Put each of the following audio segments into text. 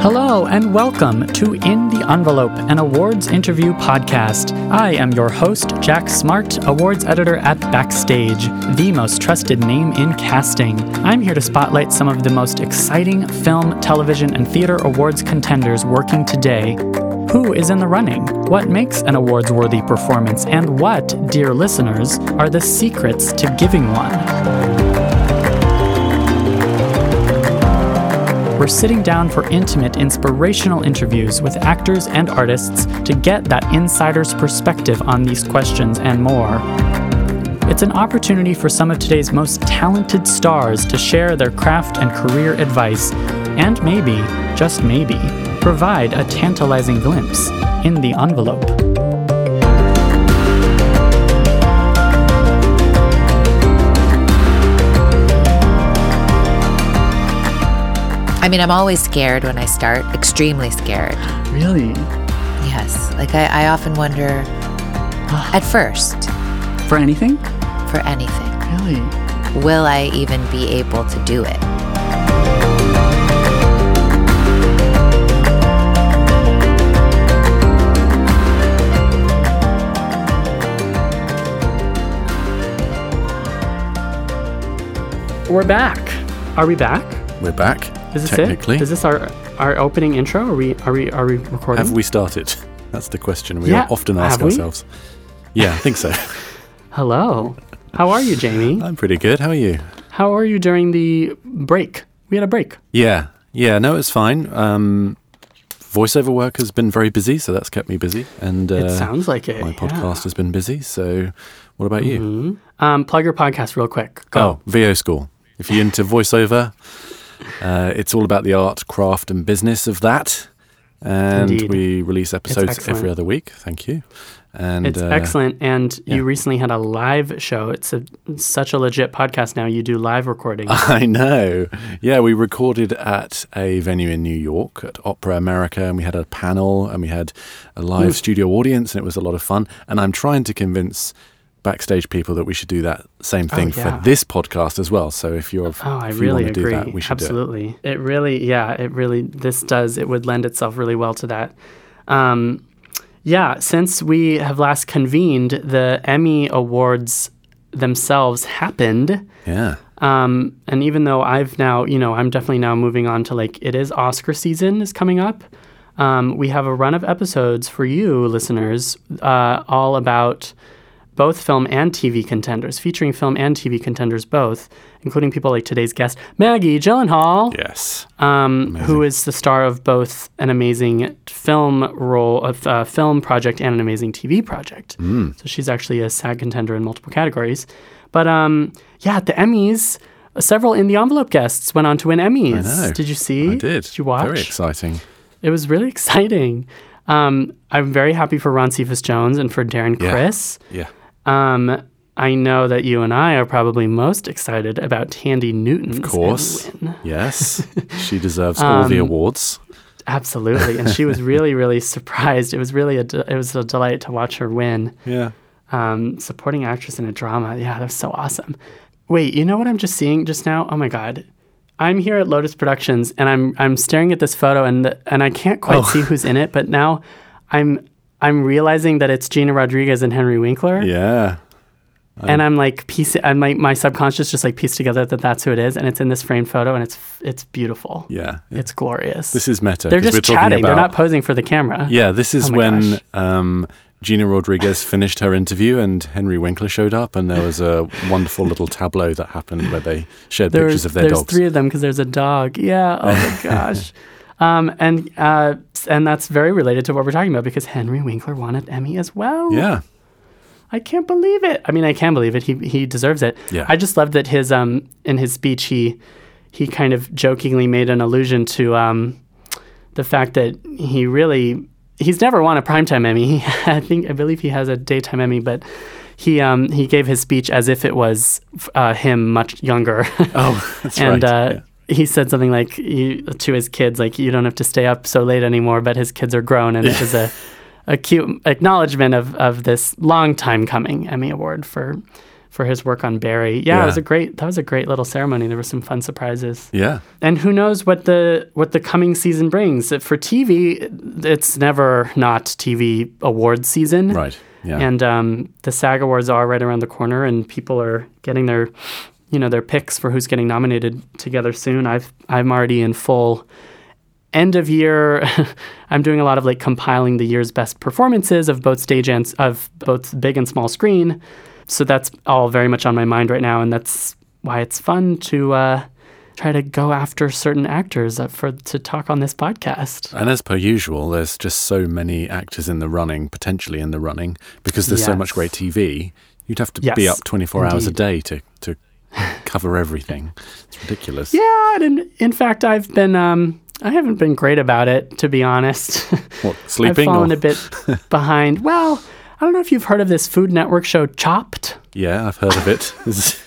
Hello and welcome to In the Envelope, an awards interview podcast. I am your host, Jack Smart, awards editor at Backstage, the most trusted name in casting. I'm here to spotlight some of the most exciting film, television, and theater awards contenders working today. Who is in the running? What makes an awards worthy performance? And what, dear listeners, are the secrets to giving one? We're sitting down for intimate, inspirational interviews with actors and artists to get that insider's perspective on these questions and more. It's an opportunity for some of today's most talented stars to share their craft and career advice, and maybe, just maybe, provide a tantalizing glimpse in the envelope. I mean, I'm always scared when I start, extremely scared. Really? Yes. Like, I, I often wonder, ah. at first, For anything? for anything, Really? will I even be able to do it? We're back. Are we back? We're back. Is this technically. it? Is this our our opening intro? Are we are we are we recording? Have we started? That's the question we Yeah, often ask ourselves. Yeah, I think so. Hello. How are you, Jamie? I'm pretty good. How are you? How are you during the break? We had a break. Yeah, yeah. No, it's fine. Um, voiceover work has been very busy, so that's kept me busy, and uh, it sounds like it. my yeah. podcast has been busy. So, what about you? Mhm. Um, plug your podcast real quick. Go. Oh, VO School. If you're into voiceover, uh, it's all about the art, craft, and business of that. And Indeed. we release episodes every other week. Thank you. And it's uh, excellent, and yeah. you recently had a live show. It's a such a legit podcast now. You do live recording. I know. Yeah, we recorded at a venue in New York at Opera America, and we had a panel and we had a live Mm. studio audience, and it was a lot of fun. And I'm trying to convince backstage people that we should do that same Oh, thing yeah. for this podcast as well. So if you're, Oh, I really agree. that, we should do Absolutely. It. really, yeah, it really, this does, it would lend itself really well to that. Um, yeah, since we have last convened, the Emmy Awards themselves happened. Yeah. Um, and even though I've now, you know, I'm definitely now moving on to like, it is Oscar season is coming up. Um, we have a run of episodes for you, listeners, uh, all about both film and TV contenders, featuring film and TV contenders both, including people like today's guest, Maggie Gyllenhaal, Yes. um, who is the star of both an amazing film role, of uh, film project, and an amazing TV project. Mm. So she's actually a SAG contender in multiple categories. But um, yeah, at the Emmys, several in the envelope guests went on to win Emmys. Did you see? I did. Did you watch? Very exciting. It was really exciting. Um, I'm very happy for Ron Cephas Jones and for Darren Yeah. Criss. Yeah. Um, I know that you and I are probably most excited about Thandie Newton's Of course. win. Yes. she deserves all the Um, awards. Absolutely, and she was really, really surprised. It was really a de- it was a delight to watch her win. Yeah. Um, supporting actress in a drama, yeah, that was so awesome. Wait, you know what I'm just seeing just now? Oh my god, I'm here at Lotus Productions, and I'm I'm staring at this photo, and the, and I can't quite Oh. see who's in it, but now I'm I'm realizing that it's Gina Rodriguez and Henry Winkler. Yeah. and I'm like piece and my, my subconscious just like pieced together that that's who it is and it's in this framed photo and it's it's beautiful Yeah. it's glorious This is meta. They're just chatting they're not posing for the camera Yeah, this is Oh when um, Gina Rodriguez finished her interview and Henry Winkler showed up, and there was a wonderful little tableau that happened where they shared there's, pictures of their there's dogs. three of them because there's a dog yeah oh my gosh um, and uh, and that's very related to what we're talking about because Henry Winkler won an Emmy as well Yeah, I can't believe it I mean I can believe it he he deserves it Yeah. I just loved that his um in his speech he he kind of jokingly made an allusion to um the fact that he really he's never won a primetime Emmy. I think I believe he has a daytime Emmy, but he um he gave his speech as if it was uh, him much younger. Oh, that's and right. uh, he said something like you, to his kids like you don't have to stay up so late anymore, but his kids are grown, and it was a a cute acknowledgement of of this long time coming Emmy award for for his work on Barry. Yeah, Yeah. it was a great that was a great little ceremony. There were some fun surprises. Yeah. And who knows what the what the coming season brings. For TV, it's never not TV awards season. Right. Yeah. And um, the SAG Awards are right around the corner, and people are getting their, you know, their picks for who's getting nominated together soon. I've I'm already in full end of year. I'm doing a lot of like compiling the year's best performances of both stage and of both big and small screen. So that's all very much on my mind right now, and that's why it's fun to uh, try to go after certain actors for to talk on this podcast. And as per usual, there's just so many actors in the running, potentially in the running, because there's so much great TV. You'd have to be up 24 hours a day to cover everything. It's ridiculous. Yeah, and in, in fact, I've been um, I haven't been great about it to be honest. What, sleeping? I've fallen or- a bit behind. Well, I don't know if you've heard of this Food Network show Chopped. Yeah, I've heard of it.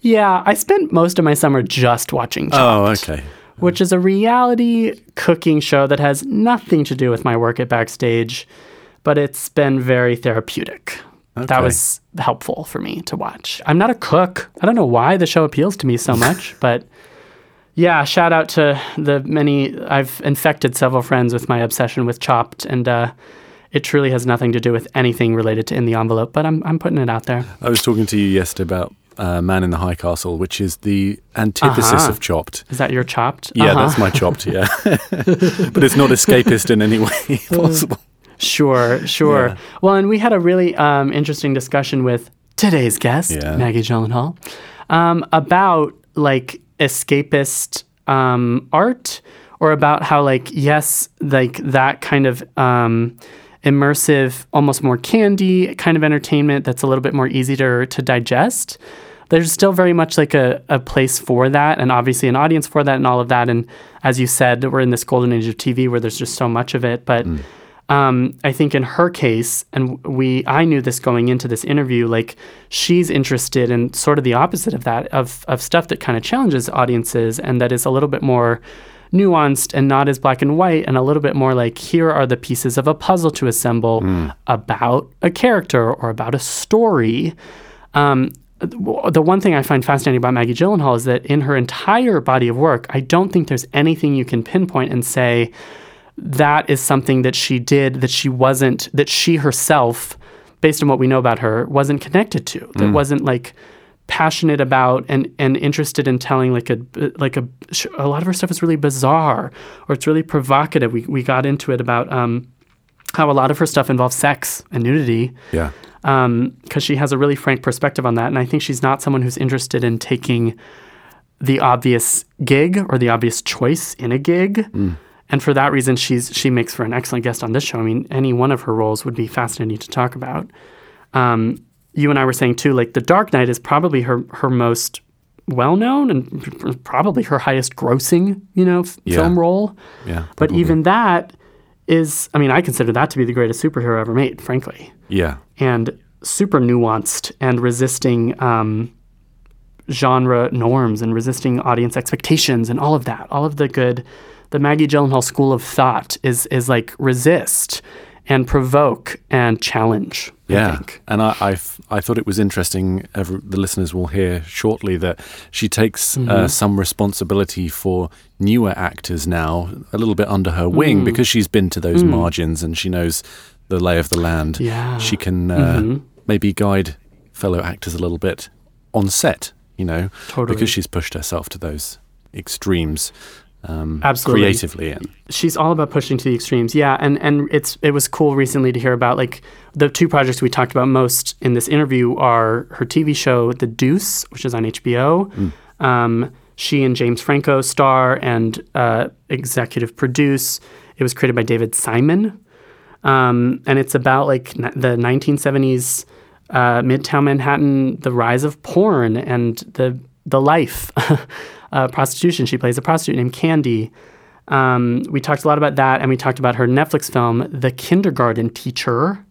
Yeah, I spent most of my summer just watching Chopped, oh, okay. which is a reality cooking show that has nothing to do with my work at Backstage, but it's been very therapeutic. That was helpful for me to watch. I'm not a cook. I don't know why the show appeals to me so much, but yeah, shout out to the many. I've infected several friends with my obsession with Chopped, and uh, it truly has nothing to do with anything related to In the Envelope, but I'm, I'm putting it out there. I was talking to you yesterday about uh, Man in the High Castle, which is the antithesis Uh-huh. of Chopped. Is that your Chopped? Yeah, Uh-huh. that's my Chopped, yeah. but it's not escapist in any way possible. Sure, sure. Yeah. Well, and we had a really um, interesting discussion with today's guest, Yeah. Maggie Gyllenhaal, um, about like escapist um, art, or about how like yes, like that kind of um, immersive, almost more candy kind of entertainment that's a little bit more easy to to digest. There's still very much like a, a place for that, and obviously an audience for that, and all of that. And as you said, we're in this golden age of TV where there's just so much of it, but um, I think in her case, and we, I knew this going into this interview, like she's interested in sort of the opposite of that, of of stuff that kind of challenges audiences and that is a little bit more nuanced and not as black and white, and a little bit more like here are the pieces of a puzzle to assemble about a character or about a story. Um, the one thing I find fascinating about Maggie Gyllenhaal is that in her entire body of work, I don't think there's anything you can pinpoint and say that is something that she did that she wasn't that she herself based on what we know about her wasn't connected to that mm. wasn't like passionate about and and interested in telling like a like a a lot of her stuff is really bizarre or it's really provocative we we got into it about um how a lot of her stuff involves sex and nudity Yeah. Um, because she has a really frank perspective on that. And I think she's not someone who's interested in taking the obvious gig or the obvious choice in a gig. Mm. And for that reason, she's she makes for an excellent guest on this show. I mean, any one of her roles would be fascinating to talk about. Um, you and I were saying too, like The Dark Knight is probably her her most well known and probably her highest grossing, you know, f- Yeah. film role. Yeah. But even that is, I mean, I consider that to be the greatest superhero ever made, frankly Yeah. and super nuanced and resisting um, genre norms and resisting audience expectations and all of that. All of the good, the Maggie Gyllenhaal school of thought is is like resist and provoke and challenge. I Yeah, think. and I, I, f- I thought it was interesting. Every, the listeners will hear shortly that she takes Mm-hmm. uh, some responsibility for newer actors now, a little bit under her Mm. wing, because she's been to those margins and she knows the lay of the land. Yeah. she can uh, Mm-hmm. maybe guide fellow actors a little bit on set. You know, Totally. because she's pushed herself to those extremes. Um, Absolutely. creatively and she's all about pushing to the extremes. Yeah, and and it's it was cool recently to hear about like the two projects we talked about most in this interview are her TV show The Deuce, which is on HBO. Um, she and James Franco star and uh, executive produce. It was created by David Simon, um, and it's about like n- the 1970s uh, Midtown Manhattan, the rise of porn and the the life, uh, prostitution. She plays a prostitute named Candy. Um, we talked a lot about that, and we talked about her Netflix film, The Kindergarten Teacher.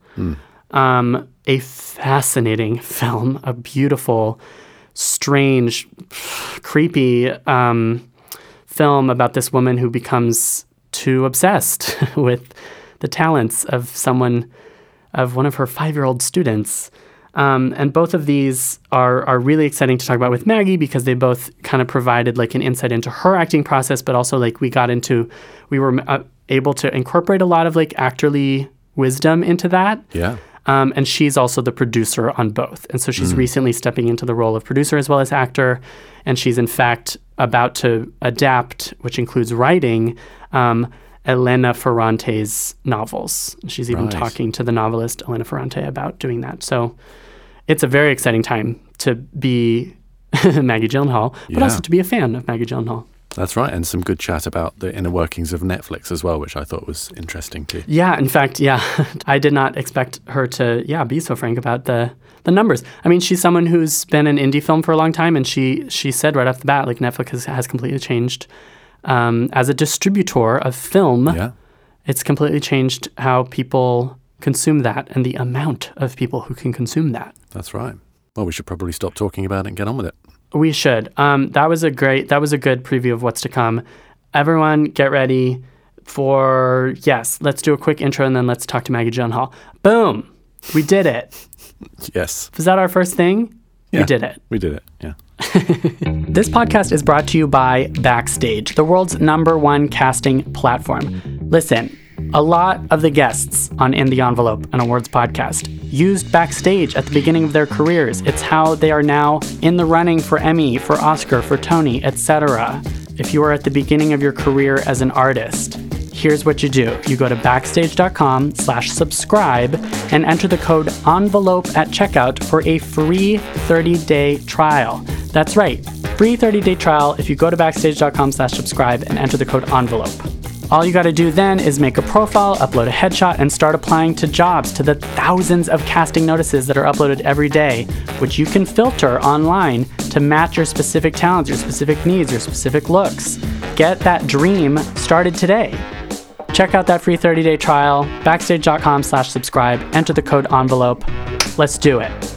Um, a fascinating film, a beautiful, strange, creepy um, film about this woman who becomes too obsessed with the talents of someone, of one of her five year old students. Um, and both of these are are really exciting to talk about with Maggie because they both kind of provided like an insight into her acting process, but also like we got into we were uh, able to incorporate a lot of like actorly wisdom into that. Yeah. Um, and she's also the producer on both. And so she's recently stepping into the role of producer as well as actor. And she's, in fact, about to adapt, which includes writing, um, Elena Ferrante's novels. She's even Right. talking to the novelist Elena Ferrante about doing that. So it's a very exciting time to be Maggie Gyllenhaal, but Yeah. also to be a fan of Maggie Gyllenhaal. That's right. And some good chat about the inner workings of Netflix as well, which I thought was interesting too. Yeah, in fact, yeah, I did not expect her to, yeah, be so frank about the the numbers. I mean, she's someone who's been in indie film for a long time, and she she said right off the bat, like Netflix has, has completely changed um, as a distributor of film. Yeah. It's completely changed how people consume that and the amount of people who can consume that. That's right. Well, we should probably stop talking about it and get on with it. We should. Um, that was a great. That was a good preview of what's to come. Everyone, get ready for yes. Let's do a quick intro and then let's talk to Maggie Gyllenhaal. Boom, we did it. Yes. Was that our first thing? Yeah, We did it. We did it. Yeah. This podcast is brought to you by Backstage, the world's number one casting platform. Listen, a lot of the guests on In the Envelope, an awards podcast, used Backstage at the beginning of their careers. It's how they are now in the running for Emmy, for Oscar, for Tony, etc. If you are at the beginning of your career as an artist, here's what you do. You go to backstage.com slash subscribe and enter the code envelope at checkout for a free 30-day trial. That's right, free 30-day trial if you go to backstage.com slash subscribe and enter the code envelope. All you got to do then is make a profile, upload a headshot, and start applying to jobs to the thousands of casting notices that are uploaded every day, which you can filter online to match your specific talents, your specific needs, your specific looks. Get that dream started today. Check out that free 30-day trial, backstage.com slash subscribe, enter the code envelope. Let's do it.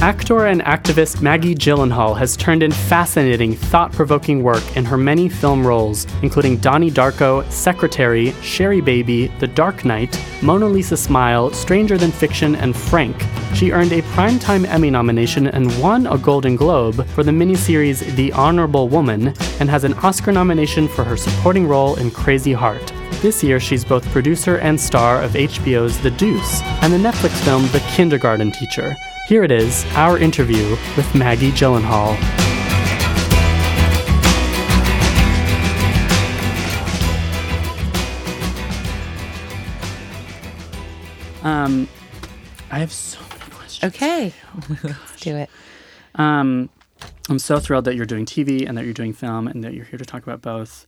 Actor and activist Maggie Gyllenhaal has turned in fascinating, thought provoking work in her many film roles, including Donnie Darko, Secretary, Sherry Baby, The Dark Knight, Mona Lisa Smile, Stranger Than Fiction, and Frank. She earned a Primetime Emmy nomination and won a Golden Globe for the miniseries The Honorable Woman, and has an Oscar nomination for her supporting role in Crazy Heart. This year, she's both producer and star of HBO's The Deuce and the Netflix film The Kindergarten Teacher. Here it is, our interview with Maggie Gyllenhaal. Um, I have so many questions. Okay. Let's do it. Um, I'm so thrilled that you're doing TV and that you're doing film and that you're here to talk about both.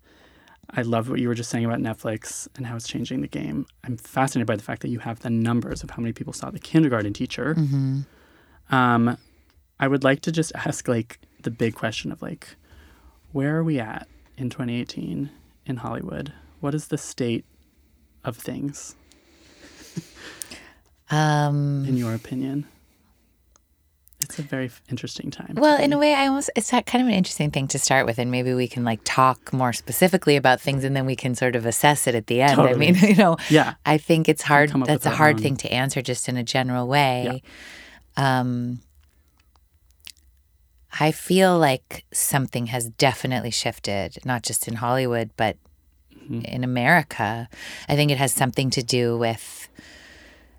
I love what you were just saying about Netflix and how it's changing the game. I'm fascinated by the fact that you have the numbers of how many people saw the kindergarten teacher. Um, I would like to just ask like the big question of like, where are we at in 2018 in Hollywood? What is the state of things Um, in your opinion? It's a very f- interesting time. well, in a way, I almost it's kind of an interesting thing to start with, and maybe we can like talk more specifically about things, and then we can sort of assess it at the end. I mean, you know, Yeah. I think it's hard. That's a hard own- thing to answer just in a general way. Um, I feel like something has definitely shifted, not just in Hollywood, but Mm-hmm. in America. I think it has something to do with,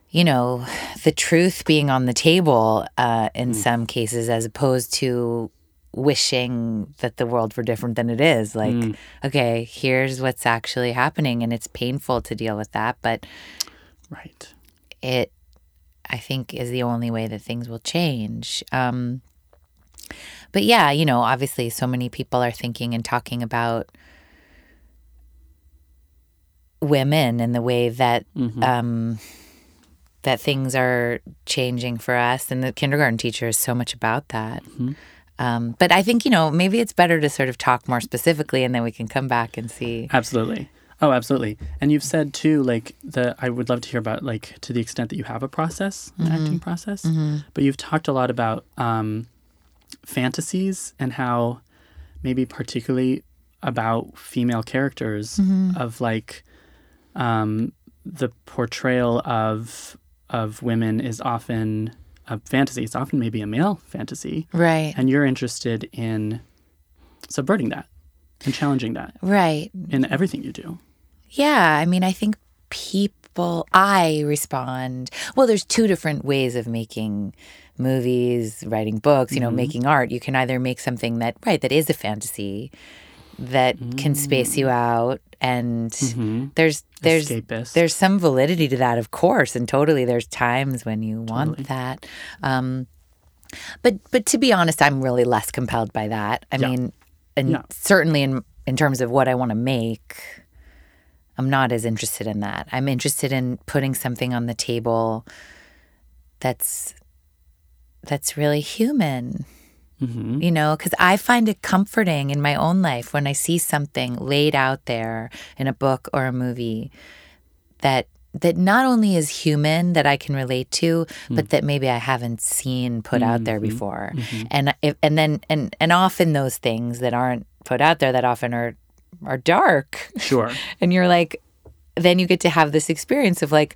you know, the truth being on the table uh, in Mm. some cases, as opposed to wishing that the world were different than it is. Like, Mm. okay, here's what's actually happening, and it's painful to deal with that, but right. it i think is the only way that things will change. Um but yeah you know obviously so many people are thinking and talking about women and the way that um that things are changing for us and the kindergarten teacher is so much about that. Um, but i think you know maybe it's better to sort of talk more specifically and then we can come back and see Absolutely. Oh, absolutely. And you've said too, like the I would love to hear about like to the extent that you have a process, an acting process. But you've talked a lot about um, fantasies and how maybe particularly about female characters Mm-hmm. of like um, the portrayal of of women is often a fantasy. It's often maybe a male fantasy, Right. and you're interested in subverting that and challenging that Right. in everything you do. Yeah, I mean, I think people, I respond. Well, there's two different ways of making movies, writing books, you know, mm-hmm. making art. You can either make something that, right, that is a fantasy that can space you mm. out and mm-hmm. there's there's Escapist. there's some validity to that of course and totally there's times when you want that um but but to be honest i'm really less compelled by that i Yeah. mean and Yeah. certainly in in terms of what i want to make i'm not as interested in that i'm interested in putting something on the table that's that's really human Mm-hmm. you know because i find it comforting in my own life when i see something laid out there in a book or a movie that that not only is human that i can relate to Hmm. but that maybe i haven't seen put out there before Mm-hmm. and if, and then and and often those things that aren't put out there that often are are dark Sure. and you're like then you get to have this experience of like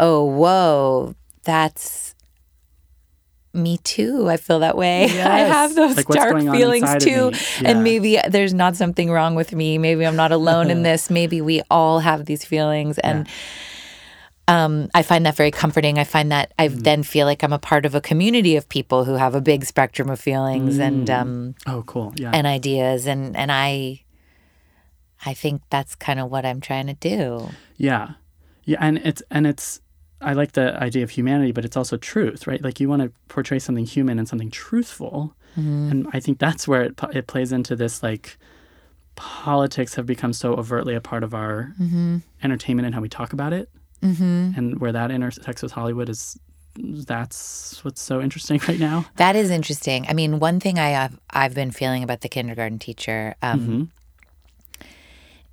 oh whoa that's me too i feel that way i have those Like, dark feelings too? Yeah. and maybe there's not something wrong with me maybe i'm not alone in this maybe we all have these feelings and um, I find that very comforting. I find that I Mm. then feel like I'm a part of a community of people who have a big spectrum of feelings and Mm. um, Oh, cool. Yeah. and ideas, and and I, I think that's kind of what I'm trying to do. Yeah. Yeah, and it's and it's I like the idea of humanity, but it's also truth, right? Like you want to portray something human and something truthful. And I think that's where it it plays into this like politics have become so overtly a part of our entertainment and how we talk about it. Mm-hmm. And where that intersects with Hollywood is that's what's so interesting right now. That is interesting. I mean, one thing I have I've been feeling about the kindergarten teacher um,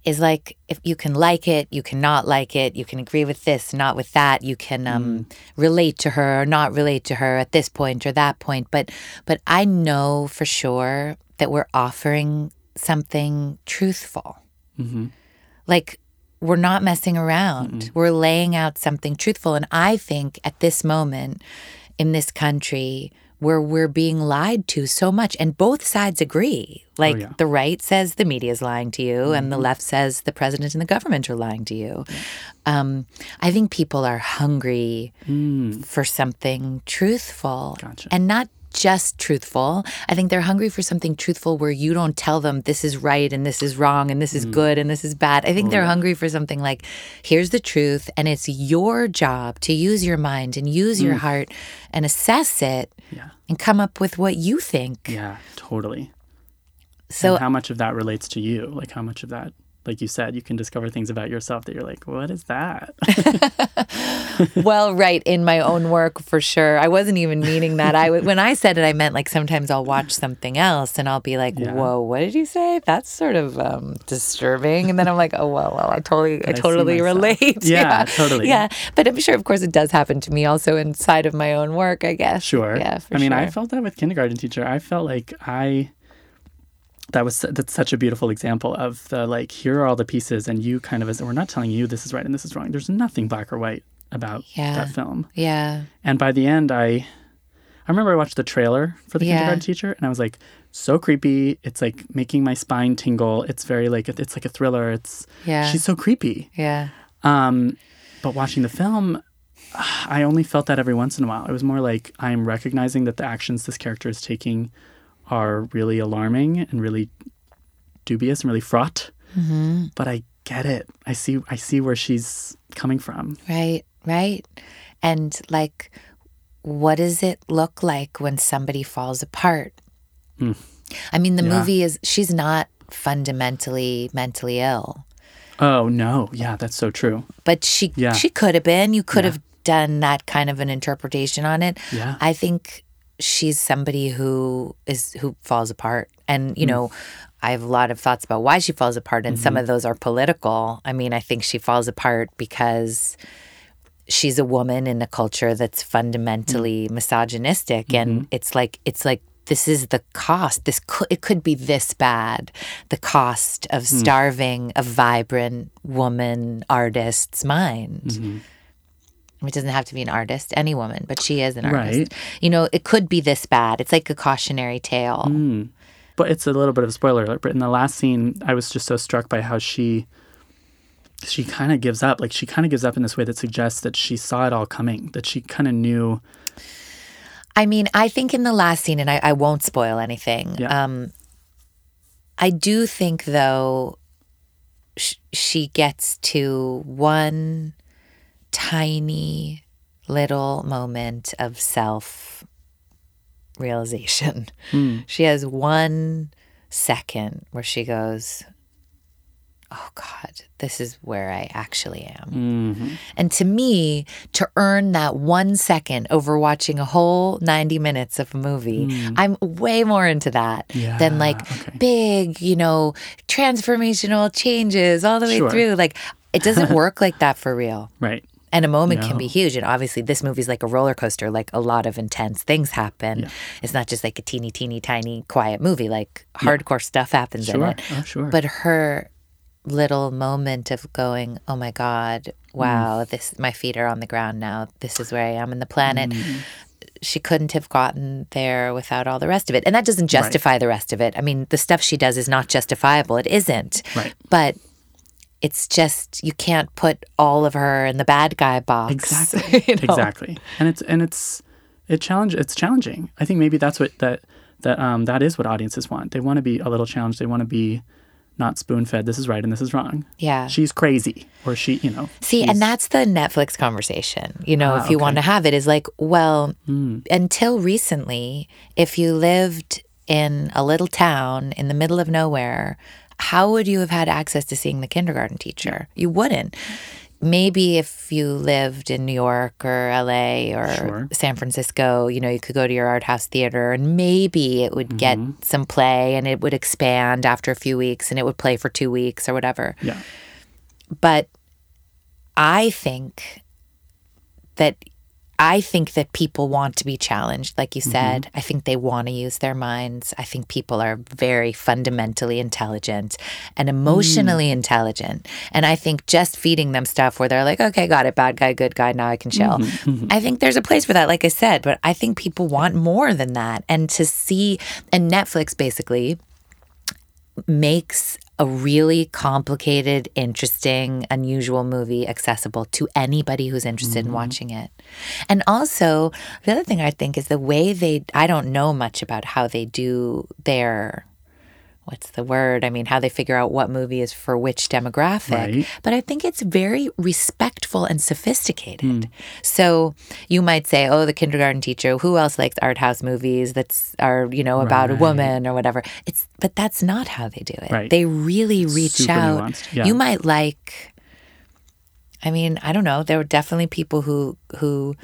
is like if you can like it, you cannot like it, you can agree with this, not with that, you can um, relate to her or not relate to her at this point or that point. But but I know for sure that we're offering something truthful. Like we're not messing around. We're laying out something truthful. And I think at this moment in this country where we're being lied to so much, and both sides agree. Like yeah. the right says the media is lying to you, and the left says the president and the government are lying to you. Um, I think people are hungry for something truthful Gotcha. and not just truthful. I think they're hungry for something truthful where you don't tell them this is right and this is wrong and this is mm. good and this is bad. I think they're hungry for something like here's the truth and it's your job to use your mind and use your mm. heart and assess it Yeah. and come up with what you think. Yeah, totally. So and how much of that relates to you? Like how much of that like you said, you can discover things about yourself that you're like, what is that? well, right in my own work for sure. I wasn't even meaning that. I w- when I said it, I meant like sometimes I'll watch something else and I'll be like, Yeah. "Whoa, what did you say? That's sort of um, disturbing." And then I'm like, "Oh well, well, I totally, I I totally relate." Yeah, totally. Yeah, but I'm sure, of course, it does happen to me also inside of my own work. I guess. Sure. Yeah. For I mean, sure. I felt that with kindergarten teacher. I felt like I that was that's such a beautiful example of the like here are all the pieces and you kind of as we're not telling you this is right and this is wrong. There's nothing black or white about Yeah. that film. Yeah. And by the end I I remember I watched the trailer for the Yeah. kindergarten teacher and I was like so creepy. It's like making my spine tingle. It's very like it's like a thriller. It's Yeah. she's so creepy. Yeah. Um, but watching the film, I only felt that every once in a while. It was more like I'm recognizing that the actions this character is taking are really alarming and really dubious and really fraught. Mm-hmm. But I get it. I see. I see where she's coming from. Right, right. And like, what does it look like when somebody falls apart? I mean, the. Yeah. movie is, she's not fundamentally mentally ill, Oh no, yeah, that's so true. but she, Yeah. she could have been. You could Yeah. have done that kind of an interpretation on it. Yeah. I think she's somebody who is, who falls apart. And, you know, I have a lot of thoughts about why she falls apart, and Mm-hmm. some of those are political. I mean, I think she falls apart because she's a woman in a culture that's fundamentally Mm-hmm. misogynistic and it's like it's like this is the cost. This could, it could be this bad. The cost of starving a vibrant woman artist's mind. It doesn't have to be an artist, any woman, but she is an artist. Right. You know, it could be this bad. It's like a cautionary tale. But it's a little bit of a spoiler alert. But in the last scene, I was just so struck by how she she kind of gives up. Like she kind of gives up in this way that suggests that she saw it all coming. That she kind of knew. I mean, I think in the last scene, and I, I won't spoil anything. Yeah. Um, I do think though, sh- she gets to one tiny little moment of self realization. Hmm. She has one second where she goes, Oh God, this is where I actually am. Mm-hmm. And to me, to earn that one second over watching a whole 90 minutes of a movie, hmm. I'm way more into that than like okay. big, you know, transformational changes all the way Sure. through. Like, it doesn't work like that for real. Right. And a moment can be huge. And obviously, this movie's like a roller coaster. Like a lot of intense things happen. It's not just like a teeny, teeny, tiny, quiet movie. Like hardcore stuff happens in it. Oh, sure. But her little moment of going, "Oh my God, mm. wow! This my feet are on the ground now. This is where I am in the planet." Mm. She couldn't have gotten there without all the rest of it, and that doesn't justify the rest of it. I mean, the stuff she does is not justifiable. It isn't. Right. But it's just you can't put all of her in the bad guy box. Exactly. you know? Exactly. And it's and it's it challenge it's challenging. I think maybe that's what that that um that is what audiences want. They want to be a little challenged. They want to be not spoon fed. This is right and this is wrong. Yeah. She's crazy, or she, you know. See, and that's the Netflix conversation, you know, Ah, if you okay. want to have it, is like, well, until recently, if you lived in a little town in the middle of nowhere, how would you have had access to seeing the kindergarten teacher? You wouldn't. Maybe if you lived in New York or LA or Sure. San Francisco, you know, you could go to your art house theater and maybe it would get Mm-hmm. some play and it would expand after a few weeks and it would play for two weeks or whatever yeah. but I think that I think that people want to be challenged, like you mm-hmm. said. I think they want to use their minds. I think people are very fundamentally intelligent and mm. emotionally intelligent. And I think just feeding them stuff where they're like, okay, got it, bad guy, good guy, now I can chill. Mm-hmm. Mm-hmm. I think there's a place for that, like I said, but I think people want more than that. And to see, and Netflix basically makes a really complicated, interesting, unusual movie accessible to anybody who's interested in mm-hmm. watching it. And also, the other thing I think is the way they, I don't know much about how they do their. What's the word? I mean, how they figure out what movie is for which demographic. Right. But I think it's very respectful and sophisticated. Hmm. So you might say, oh, the kindergarten teacher, who else likes art house movies that's are, you know, about a woman or whatever. It's but that's not how they do it. Right. They really reach Super out. yeah. You might like I mean, I don't know. There were definitely people who who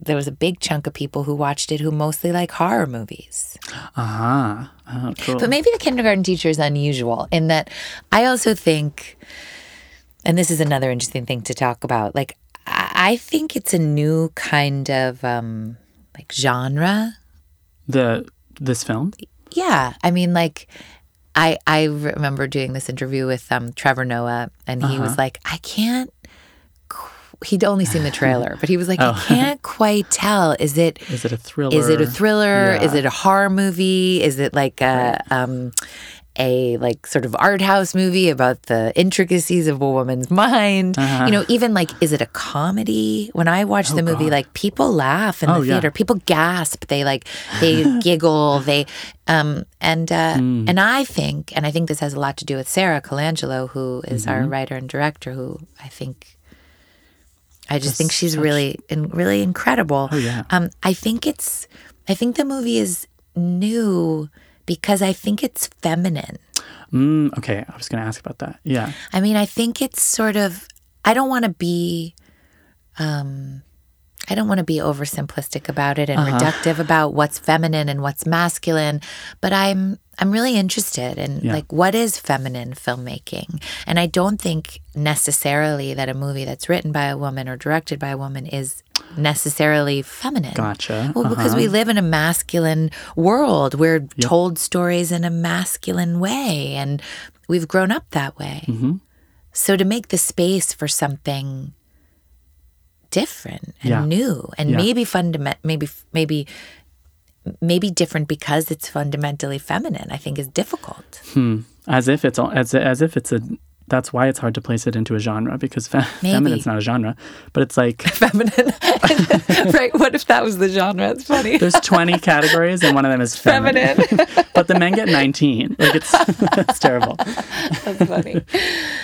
there was a big chunk of people who watched it who mostly like horror movies. Uh-huh. Oh, cool. But maybe the kindergarten teacher is unusual in that I also think, and this is another interesting thing to talk about. Like, I I think it's a new kind of um, like genre. the this film? Yeah, I mean, like, I I remember doing this interview with um, Trevor Noah, and he was like, I can't. He'd only seen the trailer, but he was like, I can't quite tell. Is it Is it a thriller? Is it a thriller? Is it a horror movie? Is it like a um a like sort of art house movie about the intricacies of a woman's mind? Uh-huh. You know, even like is it a comedy? When I watch the movie, God. like people laugh in Oh, the yeah. theater. People gasp. They like they giggle. They um and uh Hmm. and I think and I think this has a lot to do with Sara Colangelo, who is Mm-hmm. our writer and director, who I think I just think she's really in, really incredible. Oh, yeah. Um, I think it's I think the movie is new because I think it's feminine. Mm, okay, I was going to ask about that. Yeah. I mean, I think it's sort of I don't want to be um I don't want to be oversimplistic about it and reductive about what's feminine and what's masculine, but I'm I'm really interested in Yeah. like what is feminine filmmaking. And I don't think necessarily that a movie that's written by a woman or directed by a woman is necessarily feminine. Gotcha. Well, because we Uh-huh. live in a masculine world. We're told stories in a masculine way and we've grown up that way. Mm-hmm. So to make the space for something different and Yeah. new and Yeah. maybe fundament maybe maybe maybe different because it's fundamentally feminine, I think is difficult. Hmm. as if it's all as as if it's a that's why it's hard to place it into a genre because fe- feminine's not a genre but it's like feminine. right. What if that was the genre? It's funny. there's 20 categories and one of them is feminine, Feminine. but the men get 19 like it's it's terrible That's funny.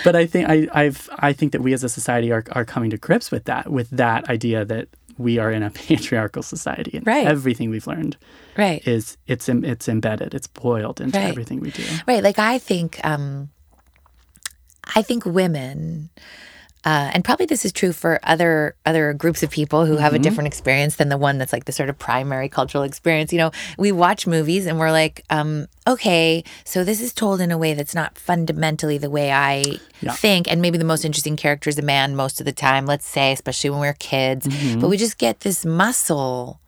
but i think i i've i think that we as a society are are coming to grips with that with that idea that we are in a patriarchal society and Right. everything we've learned Right. is it's it's embedded it's boiled into Right. everything we do Right. Like I think um I think women uh, and probably this is true for other other groups of people who have a different experience than the one that's like the sort of primary cultural experience. You know, we watch movies and we're like, um, okay, so this is told in a way that's not fundamentally the way I Yeah. think, and maybe the most interesting character is a man most of the time. Let's say, especially when we're kids, but we just get this muscle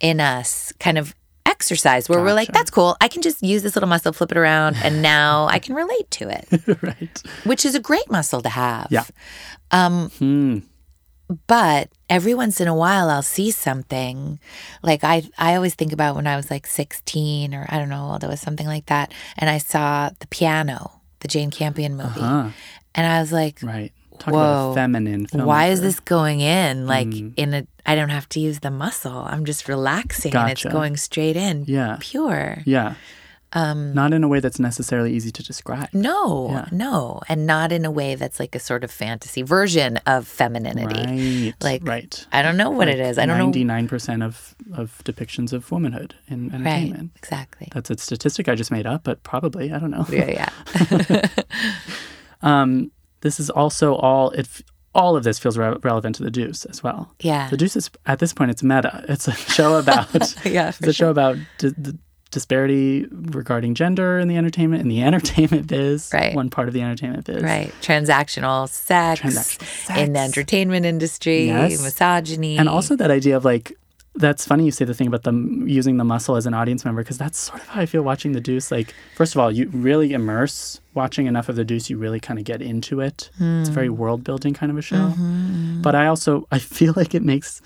in us, kind of exercise where we're like, that's cool. I can just use this little muscle, flip it around, and now I can relate to it, right which is a great muscle to have. Yeah. Um, Hmm. but every once in a while, I'll see something like I, I always think about when I was like 16 or I don't know, old it was something like that. And I saw the piano, the Jane Campion movie. Huh. And I was like, right talk about Whoa. a feminine why is this going in? Like Mm. in a, I don't have to use the muscle. I'm just relaxing and it's going straight in. Yeah. Pure. yeah Um, not in a way that's necessarily easy to describe No, Yeah. no. And not in a way that's like a sort of fantasy version of femininity. right Like, right I don't know what it is. I don't know. 99% of, of depictions of womanhood in entertainment. Right. Exactly. That's a statistic I just made up, but probably, I don't know. Yeah, yeah. Um, this is also all, it, all of this feels re- relevant to The Deuce as well. Yeah. The Deuce is, at this point, it's meta. It's a show about, Yeah, it's a show about d- the disparity regarding gender in the entertainment, in the entertainment biz. Right. One part of the entertainment biz. Right. Transactional sex, Transactional sex. in the entertainment industry, Yes. misogyny. And also that idea of like, that's funny you say the thing about them using the muscle as an audience member because that's sort of how I feel watching The Deuce. Like, first of all, you really immerse watching enough of The Deuce, you really kind of get into it. It's a very hmm. world building kind of a show. Mm-hmm. But I also I feel like it makes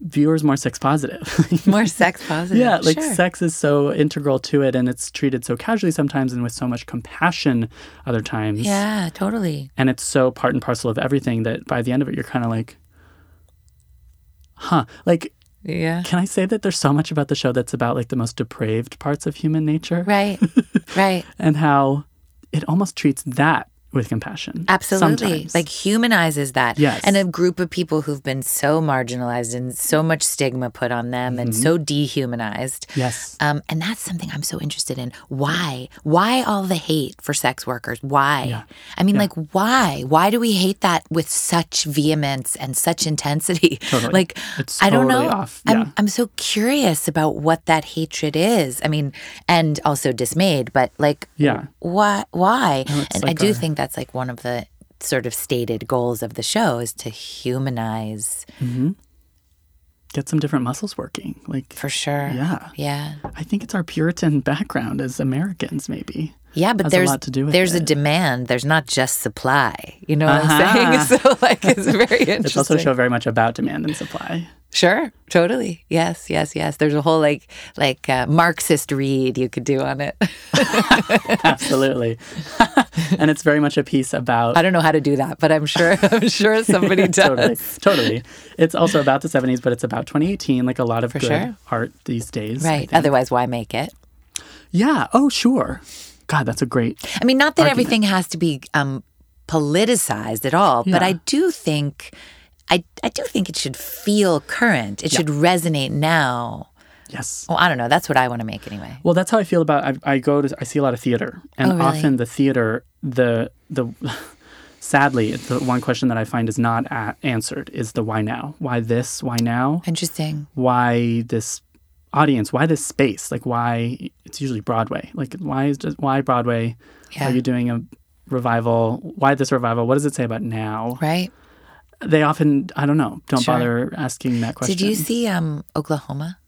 viewers more sex positive. more sex positive. yeah, like Sure. sex is so integral to it, and it's treated so casually sometimes, and with so much compassion other times. Yeah, totally. and it's so part and parcel of everything that by the end of it, you're kind of like, huh, like. Yeah. Can I say that there's so much about the show that's about like the most depraved parts of human nature Right. right. and how it almost treats that with compassion. Absolutely. sometimes. Like humanizes that. Yes. And a group of people who've been so marginalized and so much stigma put on them and so dehumanized. yes. Um, and that's something I'm so interested in. Why? Why all the hate for sex workers? Why? Yeah. I mean, like, why? Why do we hate that with such vehemence and such intensity? Totally. Like, It's I don't know. off. Yeah. I'm, I'm so curious about what that hatred is. I mean, and also dismayed, but like, Yeah. why? Why? it's and I do a- think that's like one of the sort of stated goals of the show is to humanize Get some different muscles working. Like, for sure. yeah. Yeah. I think it's our Puritan background as Americans, maybe. Yeah, but Has a there's lot to do with there's a demand. There's not just supply. You know what Uh-huh. I'm saying? So like it's very interesting. It's also a show very much about demand and supply. Sure, totally. Yes, yes, yes. There's a whole like like uh, Marxist read you could do on it. Absolutely. and it's very much a piece about I don't know how to do that, but I'm sure I'm sure somebody does. totally, totally. It's also about the 70s, but it's about 2018, like a lot of good sure. art these days. Right. Otherwise, why make it? Yeah. Oh, sure. God, that's a great. I mean, not that Argument. everything has to be um, politicized at all, but I do think, I, I do think it should feel current. It should resonate now. Yes. Well, I don't know. That's what I want to make anyway. Well, that's how I feel about. I, I go to. I see a lot of theater, and Oh, really? often the theater, the the. Sadly, it's the one question that I find is not a- answered is the why now? Why this? Why now? Interesting. Why this audience? Why this space? Like why? It's usually Broadway. Like why is just why Broadway? Yeah. Are you doing a revival? Why this revival? What does it say about now? Right. They often, I don't know, don't Sure. bother asking that question. Did you see um Oklahoma?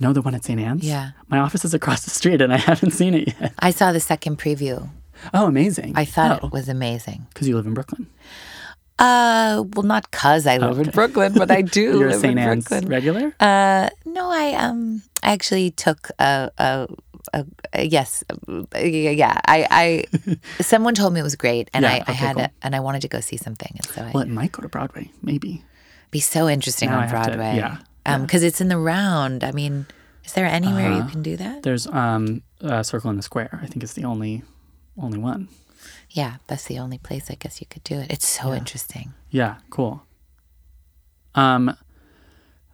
No, the one at St. Ann's? Yeah. My office is across the street and I haven't seen it yet. I saw the second preview. Oh, amazing. I thought oh, it was amazing. Because you live in Brooklyn. Uh, well, not cause I live in Brooklyn, but I do You're a live St. in Anne's regular? Uh, no, I um, I actually took a a, yes, uh, yeah. I, I someone told me it was great, and Yeah, I, I had cool. a, and I wanted to go see something, and so I well, it might go to Broadway, maybe. be so interesting Now I on have to- Broadway. yeah, um, because it's in the round. I mean, is there anywhere Uh-huh. you can do that? There's um a Circle in the Square. I think it's the only only one. Yeah, that's the only place I guess you could do it. It's so interesting. Yeah, cool. Um,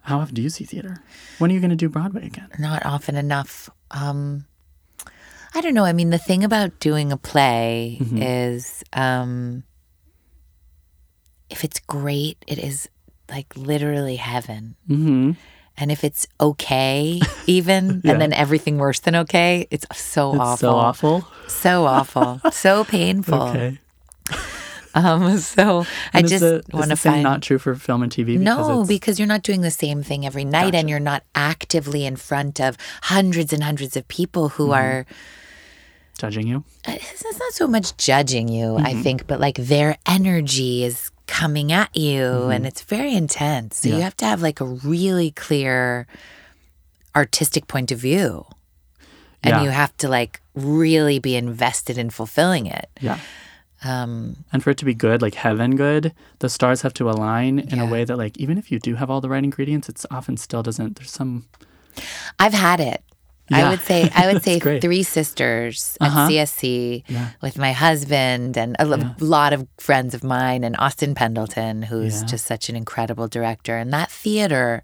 how often do you see theater? When are you going to do Broadway again? not often enough. Um, I don't know. I mean, the thing about doing a play Mm-hmm. is um, if it's great, it is like literally heaven. Mm-hmm. And if it's okay, even, Yeah. and then everything worse than okay, it's so It's awful. so awful. So awful. so painful. Okay. Um, so I And just want to find. not true for film and TV. No, it's- because you're not doing the same thing every night and you're not actively in front of hundreds and hundreds of people who Mm-hmm. are judging you. it's it's not so much judging you, I Mm-hmm. think, but like their energy is coming at you Mm-hmm. and it's very intense. So you have to have like a really clear artistic point of view. And Yeah. you have to like really be invested in fulfilling it. Yeah. Um, And for it to be good, like heaven good, the stars have to align in a way that, like, even if you do have all the right ingredients, it's often still doesn't. There's some. I've had it. I would say I would say great. three sisters Uh-huh. at CSC Yeah. with my husband and a lo- lot of friends of mine and Austin Pendleton, who's Yeah. just such an incredible director. And that theater,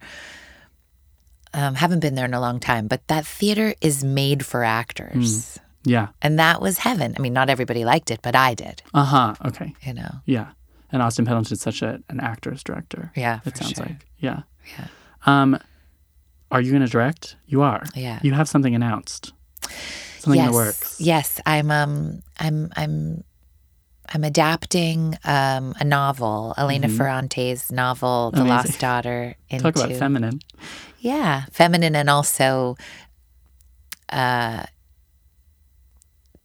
um, haven't been there in a long time, but that theater is made for actors. Yeah. And that was heaven. I mean, not everybody liked it, but I did, Uh huh. Okay. you know. Yeah. And Austin Pendleton's such a, an actor's director. Yeah, It sounds sure. like. Yeah. Yeah. Um, are you going to direct? You are. Yeah. You have something announced. Something in yes, the works. Yes, I'm um I'm I'm I'm adapting um, a novel, Elena Ferrante's novel, The Mm-hmm. Amazing. Lost Daughter, into Talk about feminine. yeah, feminine, and also uh,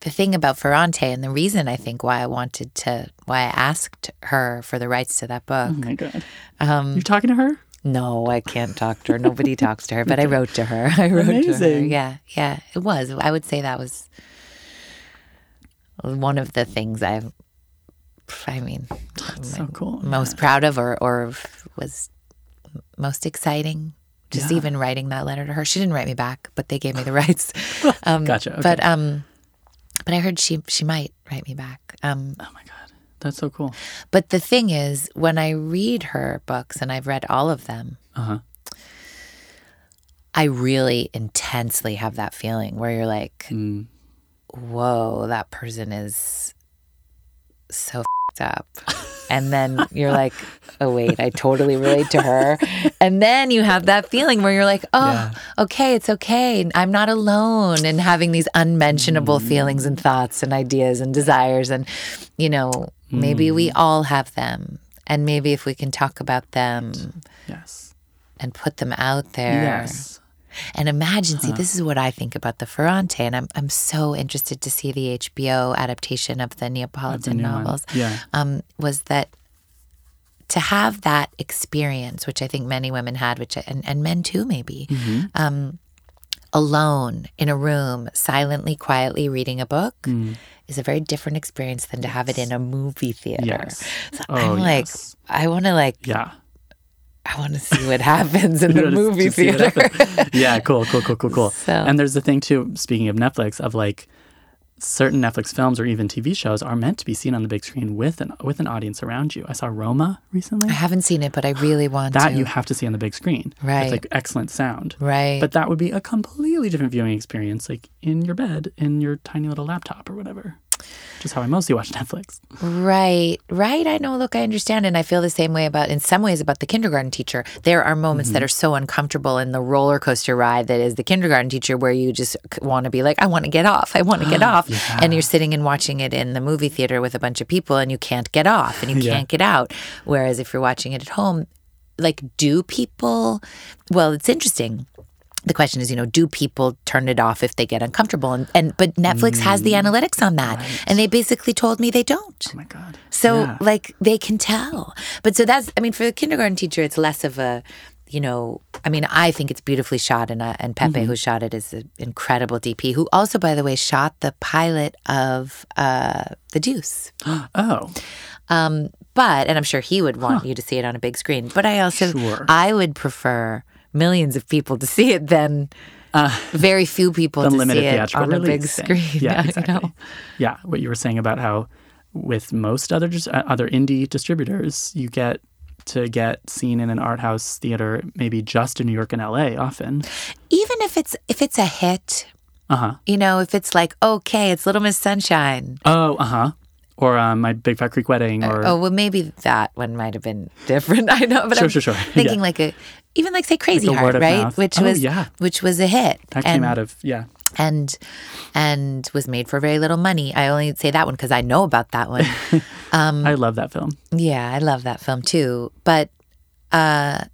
the thing about Ferrante, and the reason I think why I wanted to, why I asked her for the rights to that book. Oh my god. Um, You're talking to her? no, I can't talk to her. Nobody talks to her, but I wrote to her. I wrote to her. Amazing. Yeah, yeah, it was. I would say that was one of the things I, I mean, So cool. most proud of, or or was most exciting. Just Yeah. even writing that letter to her. She didn't write me back, but they gave me the rights. Um, Gotcha, okay. But um, but I heard she she might write me back. Um, Oh my god. That's so cool. but the thing is, when I read her books, and I've read all of them, Uh huh. I really intensely have that feeling where you're like, Mm. whoa, that person is so fed up. And then you're like, oh, wait, I totally relate to her. And then you have that feeling where you're like, oh, Yeah. okay, it's okay. I'm not alone in having these unmentionable Mm. feelings and thoughts and ideas and desires. And, you know, maybe we Mm. all have them. And maybe if we can talk about them Yes. and put them out there. Yes. And imagine, see, this is what I think about the Ferrante, and I'm I'm so interested to see the HBO adaptation of the Neapolitan one. novels. Yeah. Um, was that to have that experience, which I think many women had, which I, and, and men too, maybe, Mm-hmm. um, alone in a room, silently, quietly reading a book. Mm. Is a very different experience than to have it in a movie theater. Yes. So Oh, I'm like, yes. I want to like, Yeah. I want to see what happens in the movie just see what theater. yeah, cool, cool, cool, cool, cool. So- And there's the thing too, speaking of Netflix, of like certain Netflix films or even TV shows are meant to be seen on the big screen with an with an audience around you. I saw Roma recently. I haven't seen it, but I really want That to. you have to see on the big screen. Right. With like excellent sound. right. But that would be a completely different viewing experience, like in your bed, in your tiny little laptop or whatever. Is how I mostly watch Netflix. Right, right. I know. Look, I understand, and I feel the same way about, in some ways, about the kindergarten teacher. There are moments that mm-hmm. are so uncomfortable in the roller coaster ride that is the kindergarten teacher, where you just want to be like, I want to get off, I want to get off, and you're sitting and watching it in the movie theater with a bunch of people, and you can't get off, and you Yeah. can't get out. Whereas if you're watching it at home, like, do people? Well, it's interesting the question is, you know, do people turn it off if they get uncomfortable? And, and but Netflix has the analytics on that, and they basically told me they don't. Oh my god. So Yeah. like they can tell. But so that's I mean for the kindergarten teacher it's less of a you know, I mean, I think it's beautifully shot, and uh, and Pepe, who shot it, is an incredible DP. Who also, by the way, shot the pilot of uh, The Deuce. Oh, Um, but and I'm sure he would want you to see it on a big screen. But I also, Sure. I would prefer millions of people to see it than very few people to see it on a big screen. Yeah, you exactly. know? Yeah, what you were saying about how with most other uh, other indie distributors, you get to get seen in an art house theater, maybe just in New York and LA often. Even if it's if it's a hit, Uh huh. you know, if it's like okay, it's Little Miss Sunshine. Oh, uh huh. Or um, my Big Fat Greek Wedding, or Oh well, maybe that one might have been different. I know, but Sure, I'm sure, sure. thinking Yeah. like a even like say Crazy Like Heart, right? mouth. Which Oh, was yeah. which was a hit. that and, came out of yeah. and and was made for very little money. I only say that one because I know about that one. Um, I love that film. yeah, I love that film too. But uh,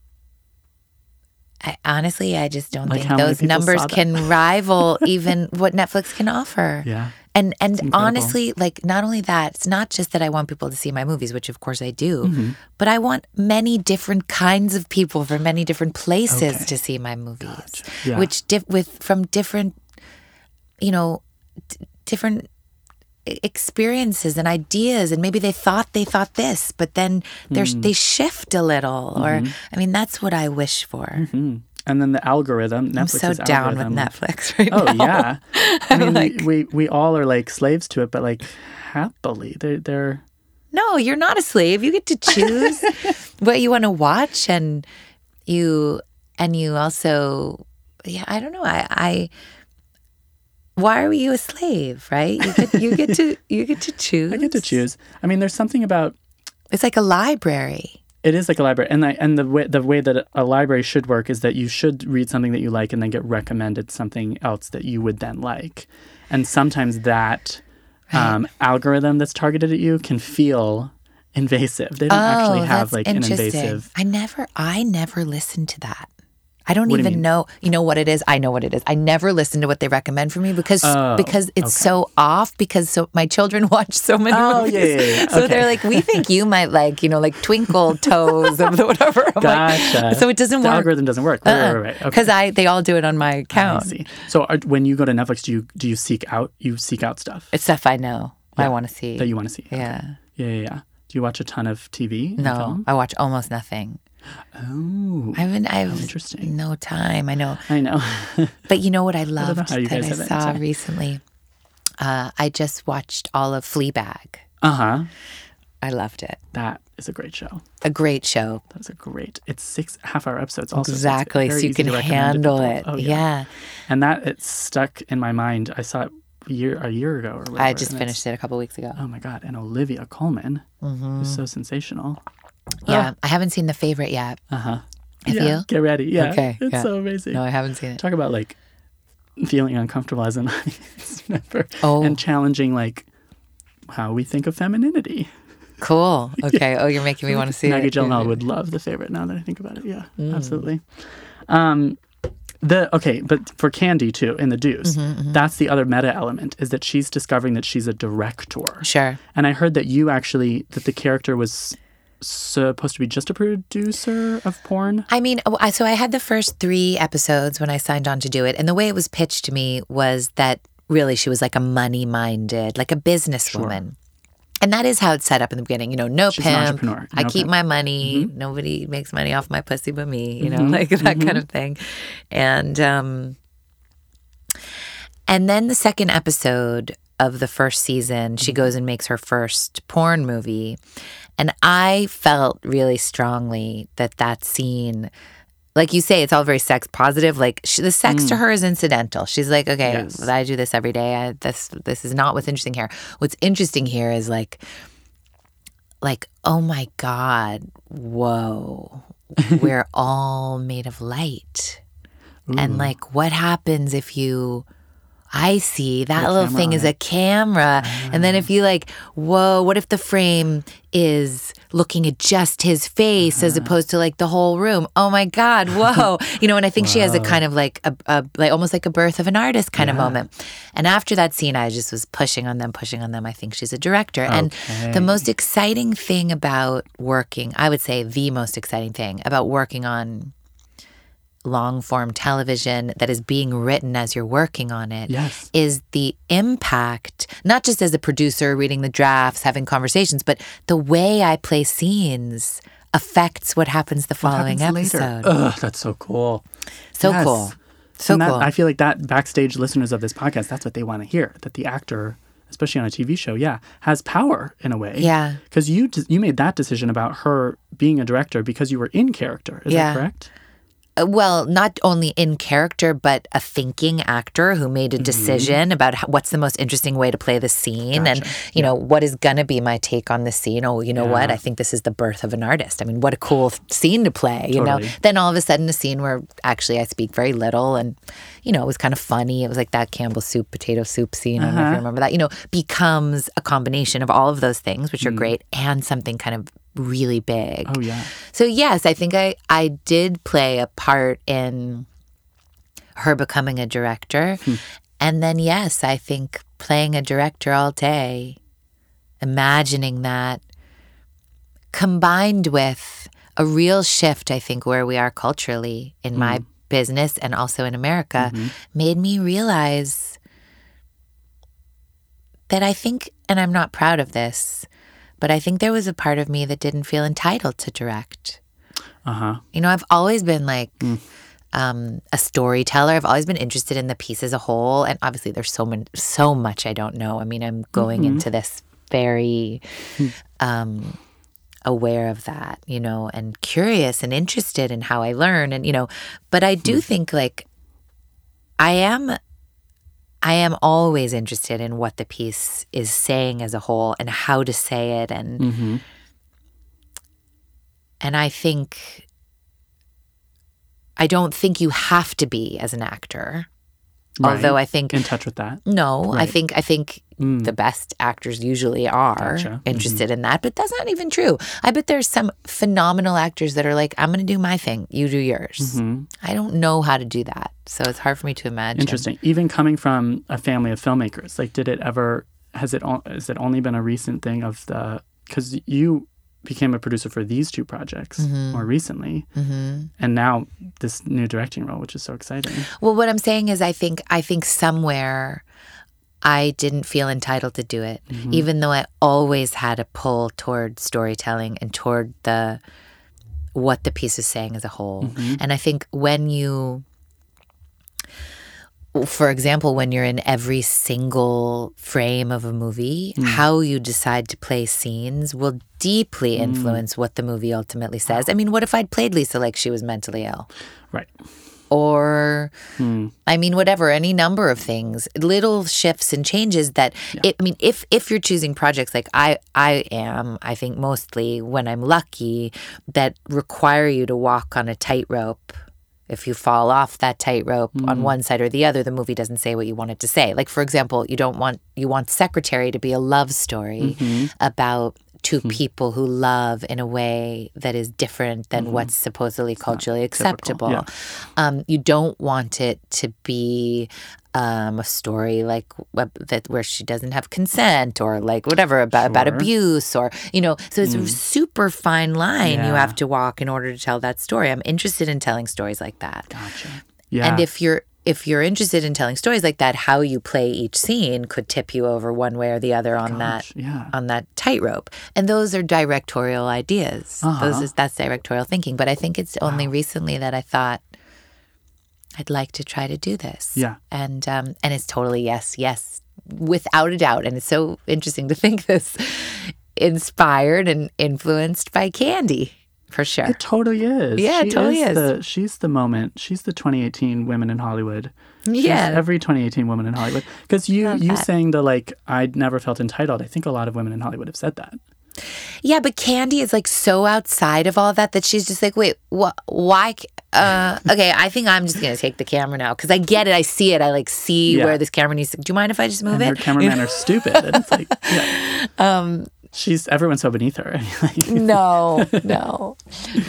I, honestly, I just don't Like think those numbers can rival even what Netflix can offer. Yeah. And and honestly, like not only that, it's not just that I want people to see my movies, which of course I do, Mm-hmm. but I want many different kinds of people from many different places Okay. to see my movies, Yeah. which dif- with from different, you know, d- different experiences and ideas and maybe they thought they thought this but then Mm. they shift a little or Mm-hmm. i mean that's what i wish for Mm. And then the algorithm, i'm Netflix's so down with netflix right Oh now yeah. I mean, like- we, we we all are like slaves to it, but like happily, they're they're No, you're not a slave. You get to choose what you want to watch, and you and you also, yeah. I don't know. I, I why are you a slave? Right? You get you get to you get to choose. I get to choose. I mean, there's something about It's like a library. It is like a library, and I, and the way the way that a library should work is that you should read something that you like and then get recommended something else that you would then like, and sometimes that um, algorithm that's targeted at you can feel invasive. They don't actually have Oh, like an invasive. I never, I never listened to that. I don't What do you even know. You know what it is? I know what it is. I never listen to what they recommend for me because Oh, because it's so off. Because so my children watch so many Oh, movies. yeah, yeah, yeah. So Okay. they're like, we think you might like, you know, like Twinkle Toes of the whatever. I'm like, Gotcha. so it doesn't the work. algorithm doesn't work. Right, right, right, right. Okay. Because I they all do it on my account. So are, when you go to Netflix, do you do you seek out you seek out stuff It's stuff I know. I want to see. that you want to see? yeah. Yeah, yeah, yeah. Do you watch a ton of TV? No, film? I watch almost nothing. Oh, I haven't. I have interesting. no time. I know. I know. But you know what I loved you that I saw recently? Uh, I just watched all of Fleabag. uh huh. I loved it. That is a great show. A great show. That's a great. It's six half hour episodes. Also, exactly. very So you can to recommend to handle it. Oh, yeah. And that it stuck in my mind. I saw it a year a year ago or whatever. I just finished it a couple weeks ago. Oh my god! And Olivia Colman Mm-hmm. is so sensational. Yeah. I haven't seen The Favorite yet. Uh huh. Have yeah. you? Get ready. Yeah. Okay, It's yeah. so amazing. No, I haven't seen it. Talk about like feeling uncomfortable as an audience member Oh. and challenging like how we think of femininity. Cool. Okay. Oh, you're making me want to see Maggie it. Gyllenhaal would love the favorite. Now that I think about it, yeah, Mm. absolutely. Um, the okay, but for Candy too in the Deuce, Mm-hmm, that's the other meta element is that she's discovering that she's a director. Sure. And I heard that you actually that the character was supposed to be just a producer of porn. I mean, oh, so I had the first three episodes when I signed on to do it, and the way it was pitched to me was that really she was like a money-minded, like a businesswoman. And that is how it's set up in the beginning. You know, no She's pimp. entrepreneur, I keep pimp. my money. Mm-hmm. Nobody makes money off my pussy but me. You know, mm-hmm. like that mm-hmm. kind of thing. And um, and then the second episode of the first season, she goes and makes her first porn movie. And I felt really strongly that that scene like you say, it's all very sex positive. Like she, the sex to mm. her is incidental. She's like, okay, Yes. I do this every day. I, this this is not what's interesting here. What's interesting here is like, like, oh my god, whoa, we're all made of light, and like, what happens if you? I see that little camera thing is a camera. And then if you like, whoa, what if the frame is looking at just his face as opposed to like the whole room? Oh my God, whoa. you know, and I think she has a kind of like a, a like almost like a birth of an artist kind of moment. And after that scene, I just was pushing on them, pushing on them. I think she's a director. And the most exciting thing about working, I would say the most exciting thing about working on long form television that is being written as you're working on it Yes. is the impact, not just as a producer reading the drafts, having conversations, but the way I play scenes affects what happens the following happens episode. Ugh, that's so cool. So Yes. cool. So And that- cool. I feel like that backstage listeners of this podcast, that's what they want to hear. That the actor, especially on a TV show, yeah, has power in a way. Yeah. Because you you made that decision about her being a director because you were in character. Is Yeah. that correct? Uh, well, not only in character, but a thinking actor who made a Mm-hmm. decision about how, what's the most interesting way to play the scene and, you know, what is going to be my take on the scene. Oh, you know what? I think this is the birth of an artist. I mean, what a cool th- scene to play, you know? Then all of a sudden, a scene where actually I speak very little and, you know, it was kind of funny. It was like that Campbell soup, potato soup scene. I don't know if you remember that, you know, becomes a combination of all of those things, which are great, and something kind of really big. Oh yeah. So yes, I think I I did play a part in her becoming a director. Hmm. And then yes, I think playing a director all day, imagining that combined with a real shift I think where we are culturally in my hmm. business and also in America mm-hmm. made me realize that I think and I'm not proud of this, but I think there was a part of me that didn't feel entitled to direct. Uh huh. You know, I've always been like um, a storyteller. I've always been interested in the piece as a whole, and obviously, there's so much, so much I don't know. I mean, I'm going into this very um, aware of that, you know, and curious and interested in how I learn, and you know, but I do think like I am. I am always interested in what the piece is saying as a whole and how to say it and Mm-hmm. and I think I don't think you have to be as an actor. Although I think in touch with that. no, I think I think Mm. the best actors usually are Gotcha. Mm-hmm. interested in that, but that's not even true. I bet there's some phenomenal actors that are like, I'm going to do my thing, you do yours. I don't know how to do that, so it's hard for me to imagine. Mm-hmm. Interesting. Even coming from a family of filmmakers, like, did it ever? Has it? Has it only been a recent thing of the? Because you became a producer for these two projects Mm-hmm. more recently, mm-hmm. and now this new directing role, which is so exciting. Well, what I'm saying is, I think I think somewhere I didn't feel entitled to do it, mm-hmm. even though I always had a pull toward storytelling and toward the what the piece is saying as a whole. Mm-hmm. And I think when you for example, when you're in every single frame of a movie, hmm. how you decide to play scenes will deeply hmm. influence what the movie ultimately says. I mean, what if I'd played Lisa like she was mentally ill? Right. or hmm. I mean whatever any number of things little shifts and changes that it, I mean if if you're choosing projects like I I am I think mostly when I'm lucky that require you to walk on a tightrope if you fall off that tightrope on one side or the other the movie doesn't say what you want it to say. Like for example you don't want you want secretary to be a love story about two people who love in a way that is different than what's supposedly culturally acceptable. yeah. Um, you don't want it to be um, a story like that where she doesn't have consent or like whatever about about abuse or you know. So it's a super fine line you have to walk in order to tell that story. I'm interested in telling stories like that. Gotcha. Yeah. And if you're if you're interested in telling stories like that, how you play each scene could tip you over one way or the other on Gosh, that yeah. on that tightrope. And those are directorial ideas. Uh-huh. Those is that's directorial thinking. But I think it's only recently that I thought I'd like to try to do this. Yeah. And um and it's totally yes, yes, without a doubt. And it's so interesting to think this inspired and influenced by Candy. for sure. It totally is. Yeah, it totally is. The, she's the moment. She's the 2018 women in Hollywood. She's Yeah. every 2018 woman in Hollywood. Because you Love you that. saying the like I'd never felt entitled. I think a lot of women in Hollywood have said that. Yeah, but Candy is like so outside of all that that she's just like, wait, what? Why? Uh, okay, I think I'm just gonna take the camera now because I get it. I see it. I like see Yeah. where this camera needs to. Do you mind if I just move And her it? cameramen are stupid. And it's like, yeah. Um, she's everyone's so beneath her. no, no,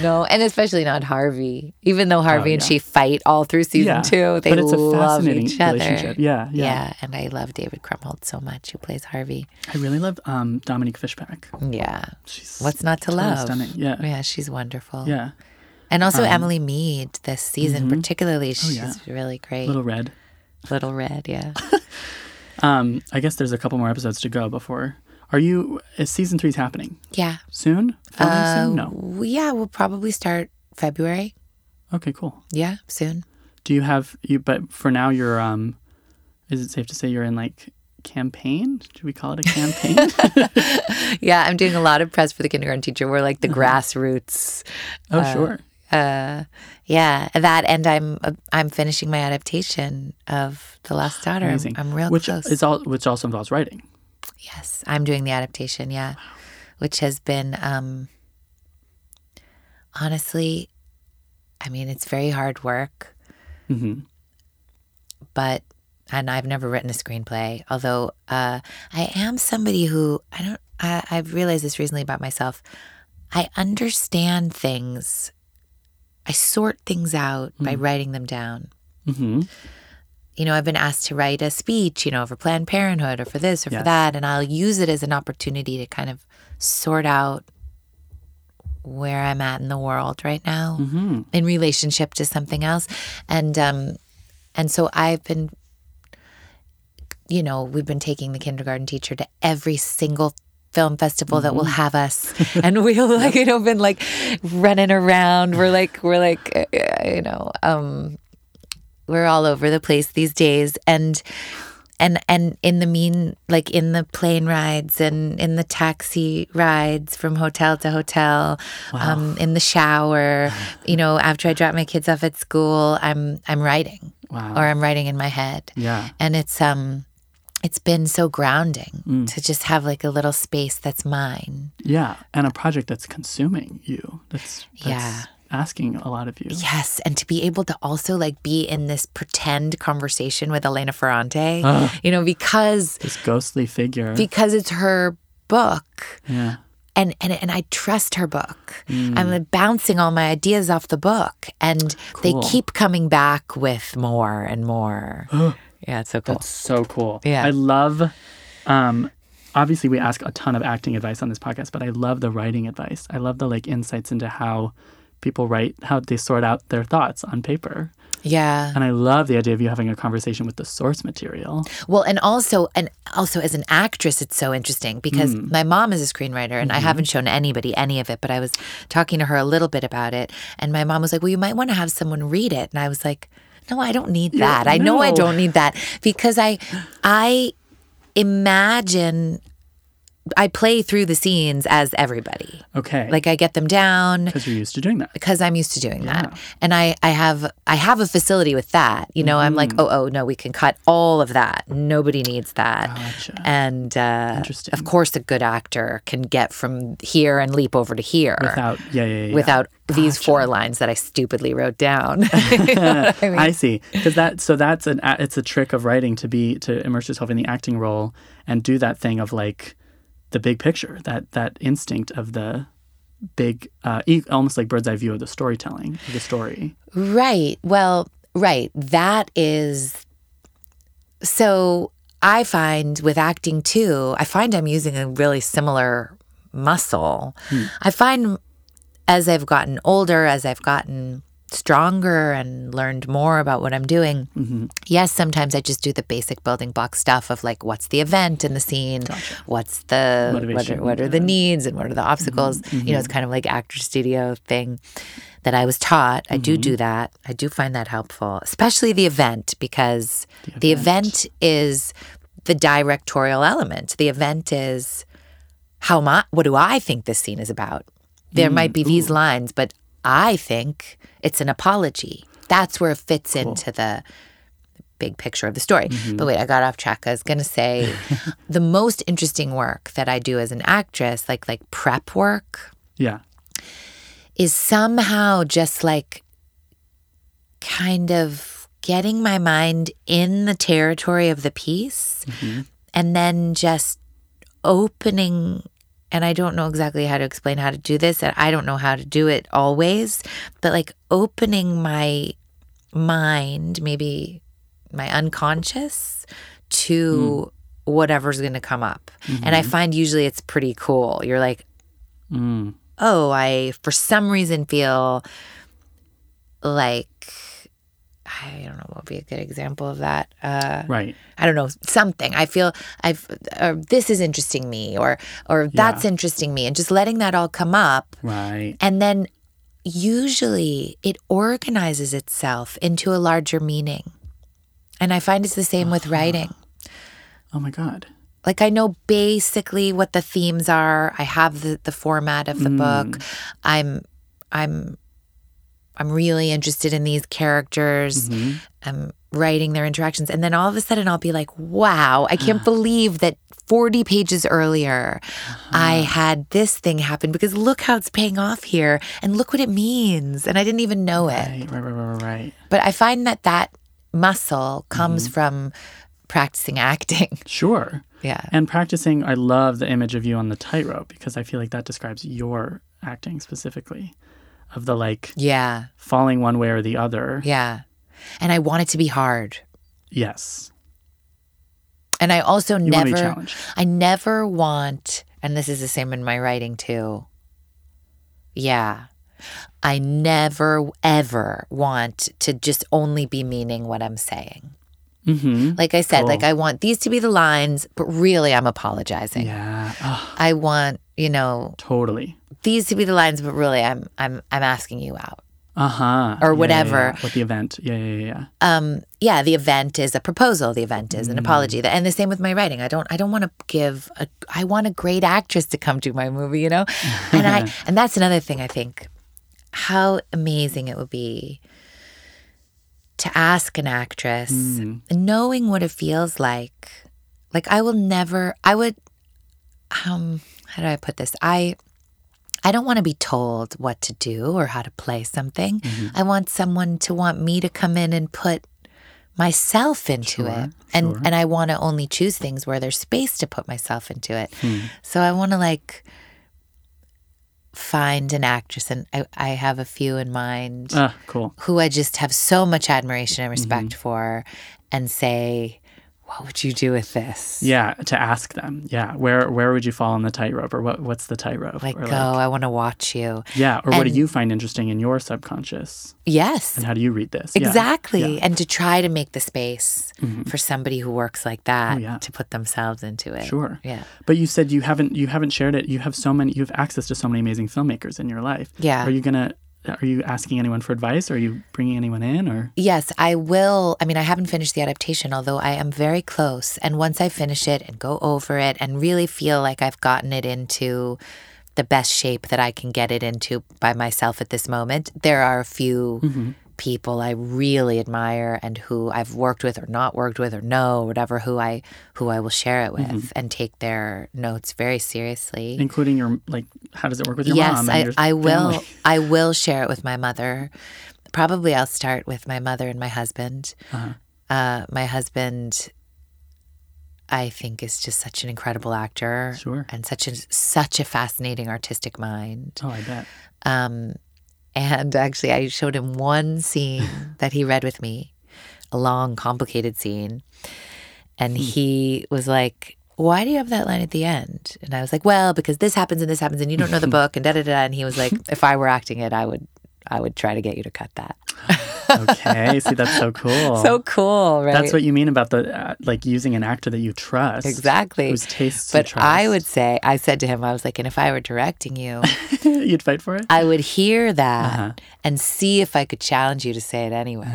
no, and especially not Harvey. Even though Harvey and Oh, yeah. she fight all through season Yeah, two, they but it's a love fascinating each other. relationship. Yeah, yeah. yeah, and I love David Krumholtz so much, who plays Harvey. I really love um, Dominique Fishback. Yeah, She's what's not to love? Stunning. Yeah, yeah. she's wonderful. Yeah, And also Emily Meade this season, particularly, she's yeah. really great. Little Red. Little Red, yeah. Um, I guess there's a couple more episodes to go before. Are you? Is season three's happening Yeah. soon? Filming Uh, soon? No. Yeah, we'll probably start February. Okay, cool. Yeah, soon. Do you have you? But for now, you're. Um, is it safe to say you're in like campaign? Should we call it a campaign? Yeah, I'm doing a lot of press for the kindergarten teacher. We're like the grassroots. oh, sure. Uh, yeah, that, and I'm uh, I'm finishing my adaptation of The Last Daughter. I'm- Amazing. I'm, real which close. is all. Which also involves writing. Yes, I'm doing the adaptation. Yeah, which has been um, honestly, I mean, it's very hard work. hmm but and I've never written a screenplay. Although uh, I am somebody who I don't. I, I've realized this recently about myself. I understand things. I sort things out by writing them down. hmm You know, I've been asked to write a speech, you know, for Planned Parenthood or for this or for that, and I'll use it as an opportunity to kind of sort out where I'm at in the world right now hmm in relationship to something else. And um and so i've been you know we've been taking the kindergarten teacher to every single film festival that will have us. And we'll like you know been like running around. We're like we're like uh, you know um we're all over the place these days and and and in the mean like in the plane rides and in the taxi rides from hotel to hotel um in the shower you know after i drop my kids off at school i'm i'm writing Wow. or i'm writing in my head Yeah. and it's um it's been so grounding Mm. to just have like a little space that's mine Yeah. And a project that's consuming you. That's, that's Yeah. Asking a lot of you. Yes, and to be able to also like be in this pretend conversation with Elena Ferrante, Ugh. you know, because This ghostly figure. because it's her book yeah. and and and I trust her book. Mm. I'm like bouncing all my ideas off the book and they keep coming back with more and more. yeah, it's so cool. That's so cool. Yeah. I love um obviously we ask a ton of acting advice on this podcast, but I love the writing advice. I love the like insights into how people write, how they sort out their thoughts on paper. yeah. And I love the idea of you having a conversation with the source material. Well, and also, and also as an actress, it's so interesting because Mm. my mom is a screenwriter, and I Mm-hmm. haven't shown anybody any of it. But I was talking to her a little bit about it, and my mom was like, "Well, you might want to have someone read it," and I was like, "No, I don't need that. I know I don't need that because I, I imagine." I play through the scenes as everybody. Okay. Like I get them down because you're used to doing that. because I'm used to doing that. And I, I have I have a facility with that. You know, I'm Mm-hmm. like, oh, oh no, we can cut all of that. Nobody needs that. Gotcha. And uh, Interesting. of course, a good actor can get from here and leap over to here Without yeah, yeah, yeah. without these four lines that I stupidly wrote down. You know I mean? I see. Because that so that's an it's a trick of writing to be to immerse yourself in the acting role and do that thing of like the big picture, that that instinct of the big, uh, almost like bird's eye view of the storytelling, of the story. Right. Well, right. That is so I find with acting too, I find I'm using a really similar muscle. I find as I've gotten older, as I've gotten stronger and learned more about what I'm doing, mm-hmm. yes, sometimes I just do the basic building block stuff of like what's the event in the scene, what's the what are, what are the needs and what are the mm-hmm. obstacles. You know, it's mm-hmm. kind of like actor studio thing that I was taught. I do do that. I do find that helpful, especially the event because the event is the directorial element. The event is how my what do I think this scene is about? there might be mm, these lines, but I think it's an apology. That's where it fits into the big picture of the story. Mm-hmm. But wait, I got off track. I was gonna say the most interesting work that I do as an actress, like like prep work, Yeah. is somehow just like kind of getting my mind in the territory of the piece mm-hmm. and then just opening and I don't know exactly how to explain how to do this and I don't know how to do it always but like opening my mind maybe my unconscious to whatever's going to come up. And I find usually it's pretty cool. You're like Mm. oh, I for some reason feel like I don't know what would be a good example of that. Uh, Right. I don't know something. I feel I've or this is interesting me, or or that's interesting me, and just letting that all come up, Right. and then usually it organizes itself into a larger meaning. And I find it's the same with writing. Oh my God. like I know basically what the themes are. I have the, the format of the book. I'm I'm I'm really interested in these characters. Mm-hmm. I'm writing their interactions. And then all of a sudden I'll be like, wow, I can't believe that 40 pages earlier uh-huh. I had this thing happen because look how it's paying off here and look what it means. And I didn't even know it. Right. Right. Right. Right. right. But I find that that muscle comes mm-hmm. from practicing acting. Sure. yeah. And practicing, I love the image of you on the tightrope because I feel like that describes your acting specifically of the like Yeah. falling one way or the other. Yeah. And I want it to be hard. Yes. And I also You want to be never. I never want and this is the same in my writing too. Yeah. I never ever want to just only be meaning what I'm saying. Mm-hmm. Like I said, like I want these to be the lines, but really I'm apologizing. Yeah. Oh, I want, you know, totally. these to be the lines, but really I'm I'm I'm asking you out. Uh huh. Or whatever. With the event. Yeah. Yeah. Yeah. yeah. um yeah the event is a proposal the event is an apology and the same with my writing i don't i don't want to give a i want a great actress to come do my movie you know and i and that's another thing i think how amazing it would be to ask an actress mm-hmm. knowing what it feels like like i will never i would um how do i put this i I don't want to be told what to do or how to play something. Mm-hmm. I want someone to want me to come in and put myself into it. And sure. and I want to only choose things where there's space to put myself into it. Hmm. So I want to like find an actress and I, I have a few in mind Ah, cool. who I just have so much admiration and respect for and say, what would you do with this? Yeah. To ask them. Yeah. Where Where would you fall on the tightrope, or what What's the tightrope? Like, or go, I want to watch you. yeah. Or what do you find interesting in your subconscious, Yes. and how do you read this? Exactly. yeah. Mm-hmm. And to try to make the space for somebody who works like that Oh, yeah. to put themselves into it. Sure. Yeah. But you said you haven't you haven't shared it. You have so many. You have access to so many amazing filmmakers in your life. Yeah. Are you gonna? Are you asking anyone for advice? Are you bringing anyone in? Or Yes, I will. I mean, I haven't finished the adaptation, although I am very close. And once I finish it and go over it and really feel like I've gotten it into the best shape that I can get it into by myself at this moment, there are a few mm-hmm. People I really admire and who I've worked with or not worked with or know, whatever, who I who I will share it with and take their notes very seriously. including your like, how does it work with your Yes, mom? and I, I will. I will share it with my mother. Probably I'll start with my mother and my husband. Uh-huh. Uh, my husband, I think, is just such an incredible actor, Sure. and such a such a fascinating artistic mind. Oh, I bet. Um, and actually, I showed him one scene that he read with me, a long, complicated scene, and Hmm. he was like. Why do you have that line at the end? And I was like, well, because this happens and this happens, and you don't know the book, and da da da. And he was like, if I were acting it, I would, I would try to get you to cut that. Okay, see that's so cool. So cool, right? That's what you mean about the uh, like using an actor that you trust, exactly. whose tastes But you trust. I would say, I said to him, I was like, and if I were directing you, you'd fight for it. I would hear that Uh-huh. and see if I could challenge you to say it anyway.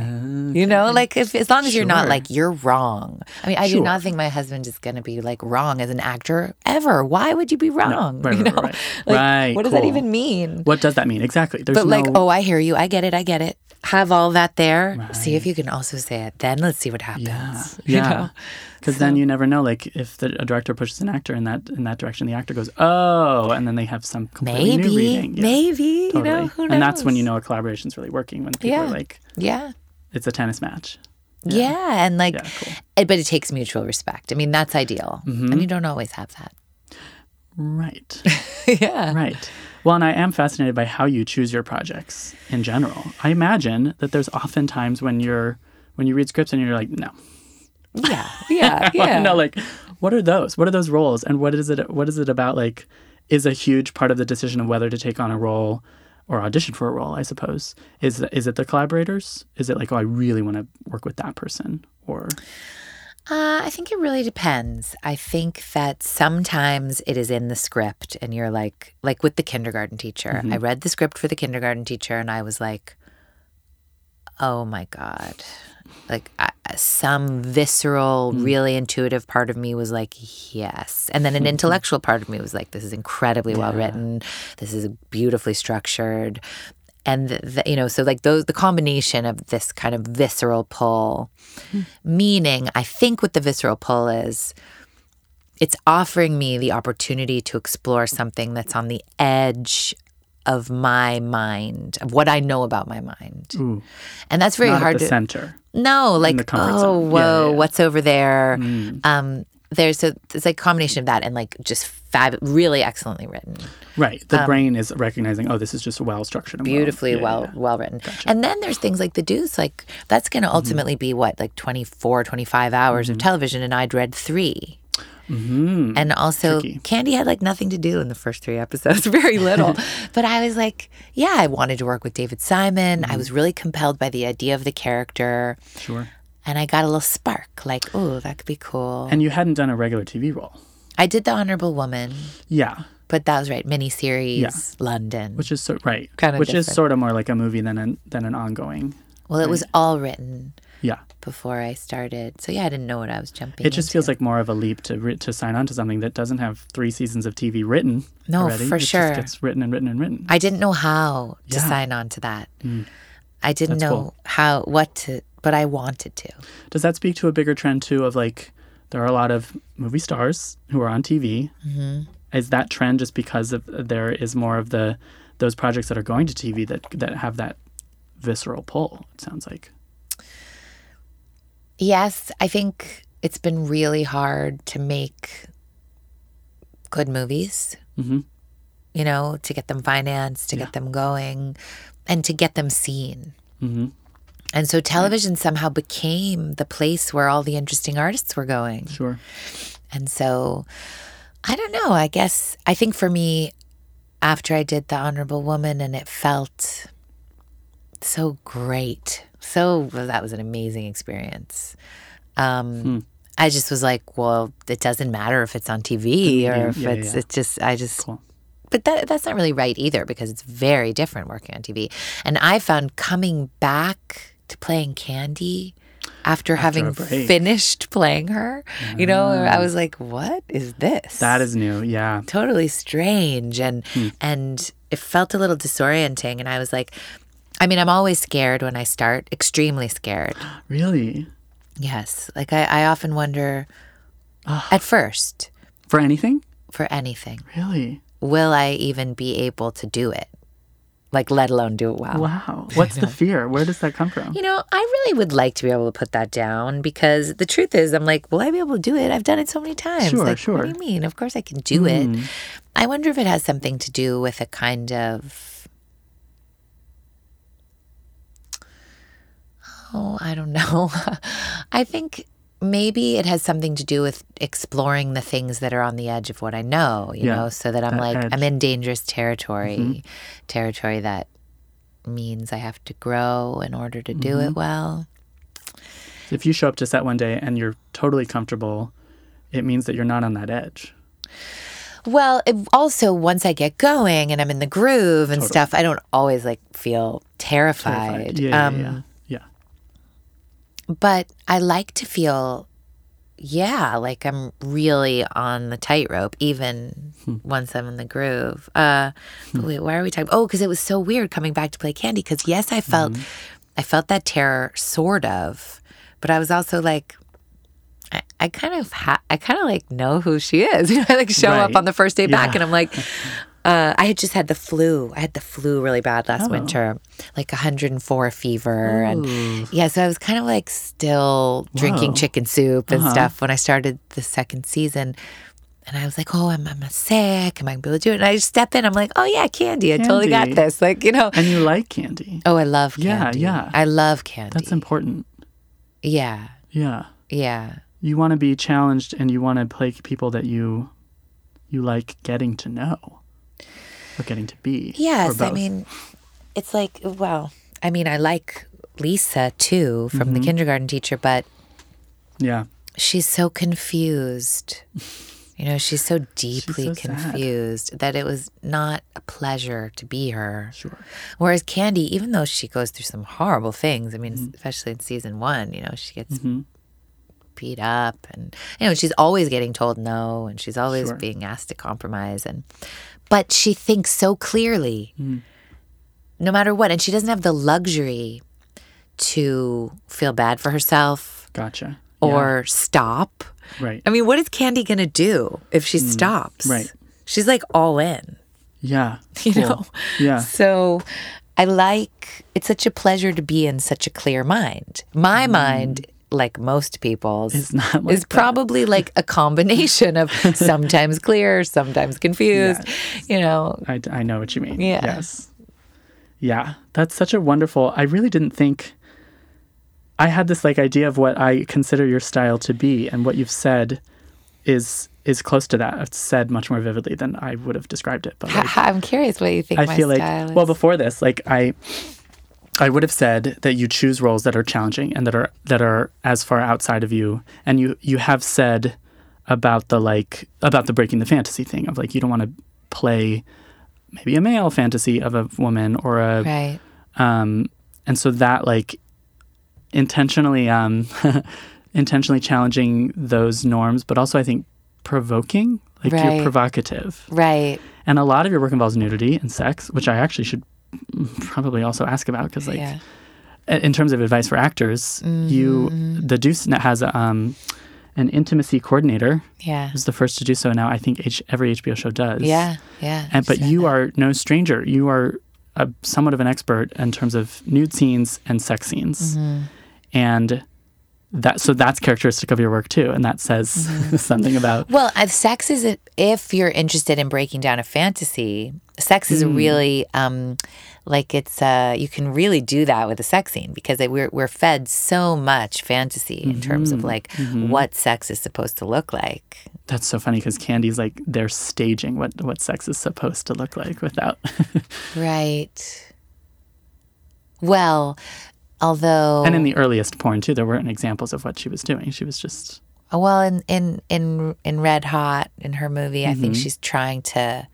You know, like if as long as you're not like you're wrong. I mean, I do not think my husband is going to be like wrong as an actor ever. Why would you be wrong? right, you right, know, right. Like, Right, What does that even mean? What does that mean exactly? There's But like, oh, I hear you. I get it. I get it. Have all that there. See if you can also say it. Then let's see what happens. Yeah, yeah. Because then you never know. Like if the, a director pushes an actor in that in that direction, the actor goes, "Oh," and then they have some completely Maybe. new reading. Yeah, Maybe. totally. You know, who knows? and that's when you know a collaboration's really working. When people Yeah. are like, Yeah. "It's a tennis match." Yeah. And like, Yeah, cool. it- but it takes mutual respect. I mean, that's ideal. Mm-hmm. And you don't always have that. Right. yeah. Right. Well, and I am fascinated by how you choose your projects in general. I imagine that there's often times when you're when you read scripts and you're like, no, Yeah. Yeah. Yeah. know like what are those? What are those roles? And what is it what is it about like is a huge part of the decision of whether to take on a role or audition for a role, I suppose. Is is it the collaborators? Is it like, oh I really want to work with that person? Or Uh, I think it really depends. I think that sometimes it is in the script, and you're like, like with the kindergarten teacher. Mm-hmm. I read the script for the kindergarten teacher, and I was like, oh my God. Like I, some visceral, Mm. really intuitive part of me was like, yes. And then an intellectual part of me was like, this is incredibly well written. This is beautifully structured. And, the, the, you know, so like those, the combination of this kind of visceral pull, meaning I think what the visceral pull is, it's offering me the opportunity to explore something that's on the edge of my mind, of what I know about my mind. ooh, And that's very not hard at the to center. no, like oh zone. Yeah, whoa, yeah, yeah. what's over there? Mm. Um, there's a it's like a combination of that and like just fab, really excellently written, Right. The brain is recognizing, oh, this is just well structured and well- Um, beautifully yeah, well yeah. well written. And then there's things like the Deuce, like that's going to Mm-hmm. ultimately be what like 24, 25 hours of television, and I'd read 3 Mhm. And also, Tricky. Candy had like nothing to do in the first three episodes, very little. but I was like, yeah, I wanted to work with David Simon. Mm-hmm. I was really compelled by the idea of the character. Sure. And I got a little spark, like, oh, that could be cool. And you hadn't done a regular TV role. I did The Honorable Woman, Yeah. but that was right, miniseries, Yeah. London. Which is so right. Kinda Which is sort of more like a movie than an than an ongoing. well, it was all written Yeah. before I started. So, yeah, I didn't know what I was jumping It just feels like more of a leap to to sign on to something that doesn't have three seasons of TV written. No, already. for it just sure. gets written and written and written. I didn't know how to Yeah. Mm. sign on to that. I didn't That's know cool. how, what to, but I wanted to. Does that speak to a bigger trend too of like there are a lot of movie stars who are on TV? Mm-hmm. Is that trend just because of there is more of the those projects that are going to TV that that have that visceral pull? It sounds like. Yes, I think it's been really hard to make good movies. Mhm. You know, to get them financed, to get them going, and to get them seen. Mhm. And so television somehow became the place where all the interesting artists were going. Sure. And so I don't know. I guess I think for me, after I did The Honorable Woman and it felt so great. So well, that was an amazing experience. Um, Hmm. I just was like, well, it doesn't matter if it's on TV or Yeah, if yeah, it's, yeah. it's just, I just, Cool. but that, that's not really right either because it's very different working on TV. And I found coming back to playing Candy after, having finished playing her, you know, I mm. was like, what is this? That is new. Yeah. totally strange and hmm. and it felt a little disorienting and I was like I mean I'm always scared when I start extremely scared Really. yes like I, I often wonder at first For anything? for anything Really? will I even be able to do it like let alone do it well Wow. What's the fear? Where does that come from? you know, I really would like to be able to put that down because the truth is, I'm like, will I be able to do it? I've done it so many times. Sure, like, sure. What do you mean? Of course I can do it. Mm. I wonder if it has something to do with a kind of. Oh, I don't know. I think maybe it has something to do with exploring the things that are on the edge of what I know, you Yeah, know, so that I'm that like, edge. I'm in dangerous territory, territory that means I have to grow in order to do it well. If you show up to set one day and you're totally comfortable, it means that you're not on that edge. Well, it, also once I get going and I'm in the groove and stuff, I don't always like feel terrified. Yeah, yeah, Um, yeah. yeah. But I like to feel, yeah, like I'm really on the tightrope, even Hmm. once I'm in the groove. Uh, but wait, why are we talking? Oh, because it was so weird coming back to play Candy. Because yes, I felt, Mm-hmm. I felt that terror, sort of, but I was also like. I, I kind of ha- I kind of like know who she is. You know, I like show up on the first day back, Yeah. and I'm like, uh, I had just had the flu. I had the flu really bad last Oh. winter, like 104 fever, and yeah, so I was kind of like still drinking Whoa. chicken soup and Uh-huh. stuff when I started the second season. And I was like, oh, I'm, I'm sick. Am I going to be able to do it? And I just step in. I'm like, oh, yeah, candy. I totally got this. Like, you know. And you like candy. Oh, I love candy. Yeah, candy. yeah. I love candy. That's important. Yeah. Yeah. Yeah. You want to be challenged and you want to play people that you you like getting to know or getting to be. Yes, I mean, it's like, well, I mean, I like Lisa too from Mm-hmm. the kindergarten teacher, but Yeah. she's so confused. You know, she's so deeply so sad. confused that it was not a pleasure to be her. Sure. Whereas Candy, even though she goes through some horrible things, I mean, Mm-hmm. especially in season one, you know, she gets beat up and, you know, she's always getting told no and she's always Sure. being asked to compromise. And, but she thinks so clearly Mm. no matter what. And she doesn't have the luxury to feel bad for herself Gotcha. Yeah. or stop. right. I mean, what is Candy going to do if she stops? Mm. right. She's like all in, Yeah. you Cool. know? Yeah. So I like it's such a pleasure to be in such a clear mind. My mind, like most people's, Mm. not like is that. probably like a combination of sometimes clear, sometimes confused. You know, I, I know what you mean. Yeah. Yes. Yeah. That's such a wonderful. I really didn't think. I had this like idea of what I consider your style to be, and what you've said is is close to that. It's said much more vividly than I would have described it. But like, I'm curious what you think I feel like is. well before this, like I I would have said that you choose roles that are challenging and that are that are as far outside of you. And you you have said about the like about the breaking the fantasy thing of like you don't want to play maybe a male fantasy of a woman or a right. um and so that like intentionally um intentionally challenging those norms but also I think provoking like Right. you're provocative Right. and a lot of your work involves nudity and sex, which I actually should probably also ask about because, like, yeah. in terms of advice for actors, you the Deuce has a, um, an intimacy coordinator. Yeah. Who's the first to do so now? I think H- every HBO show does. Yeah. Yeah. And but you that. are no stranger. You are a, somewhat of an expert in terms of nude scenes and sex scenes, Mm-hmm. and that so that's characteristic of your work too, and that says Mm-hmm. something about Well, uh, sex is a, if you're interested in breaking down a fantasy, sex is a really um, like it's uh, you can really do that with a sex scene because it, we're we're fed so much fantasy in terms of like what sex is supposed to look like. That's so funny because Candy's like they're staging what what sex is supposed to look like without. Right. Well, although and in the earliest porn too, there weren't examples of what she was doing. She was just well in in in in Red Hot in her movie, I Mm-hmm. think she's trying to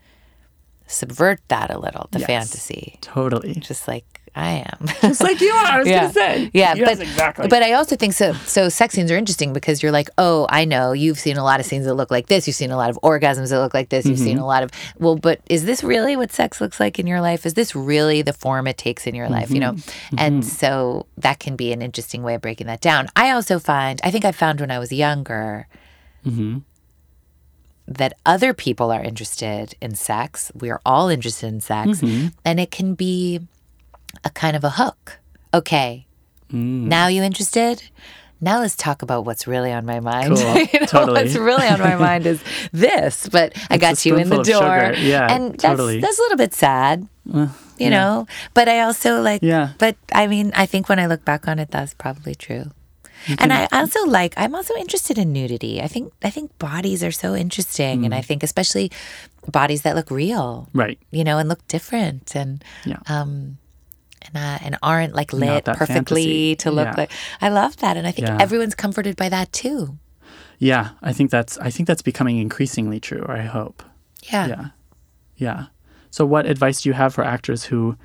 subvert that a little, the Yes. fantasy. totally Just like I am. just like you are. I was yeah. gonna say. Yeah, Yes, but exactly. but I also think so. So sex scenes are interesting because you're like, oh, I know you've seen a lot of scenes that look like this. You've seen a lot of orgasms that look like this. You've Mm-hmm. seen a lot of well, but is this really what sex looks like in your life? Is this really the form it takes in your life? You know, Mm-hmm. and so that can be an interesting way of breaking that down. I also find, I think I found when I was younger. Mm-hmm. That other people are interested in sex. We are all interested in sex. Mm-hmm. And it can be a kind of a hook. Okay, Mm. now you interested? Now let's talk about what's really on my mind. Cool. you know, Totally. What's really on my mind is this, but I It's got you in the door. Yeah, and that's, totally. that's a little bit sad, you know. But I also like. Yeah. But I mean, I think when I look back on it, that's probably true. And I also like. I'm also interested in nudity. I think. I think bodies are so interesting, Mm. and I think especially bodies that look real, right. you know, and look different, and Yeah. um, and, uh, and aren't like lit perfectly fantasy. to look Yeah. like. I love that, and I think Yeah. everyone's comforted by that too. Yeah, I think that's I think that's becoming increasingly true. I hope. Yeah. Yeah, yeah. So, what advice do you have for actors who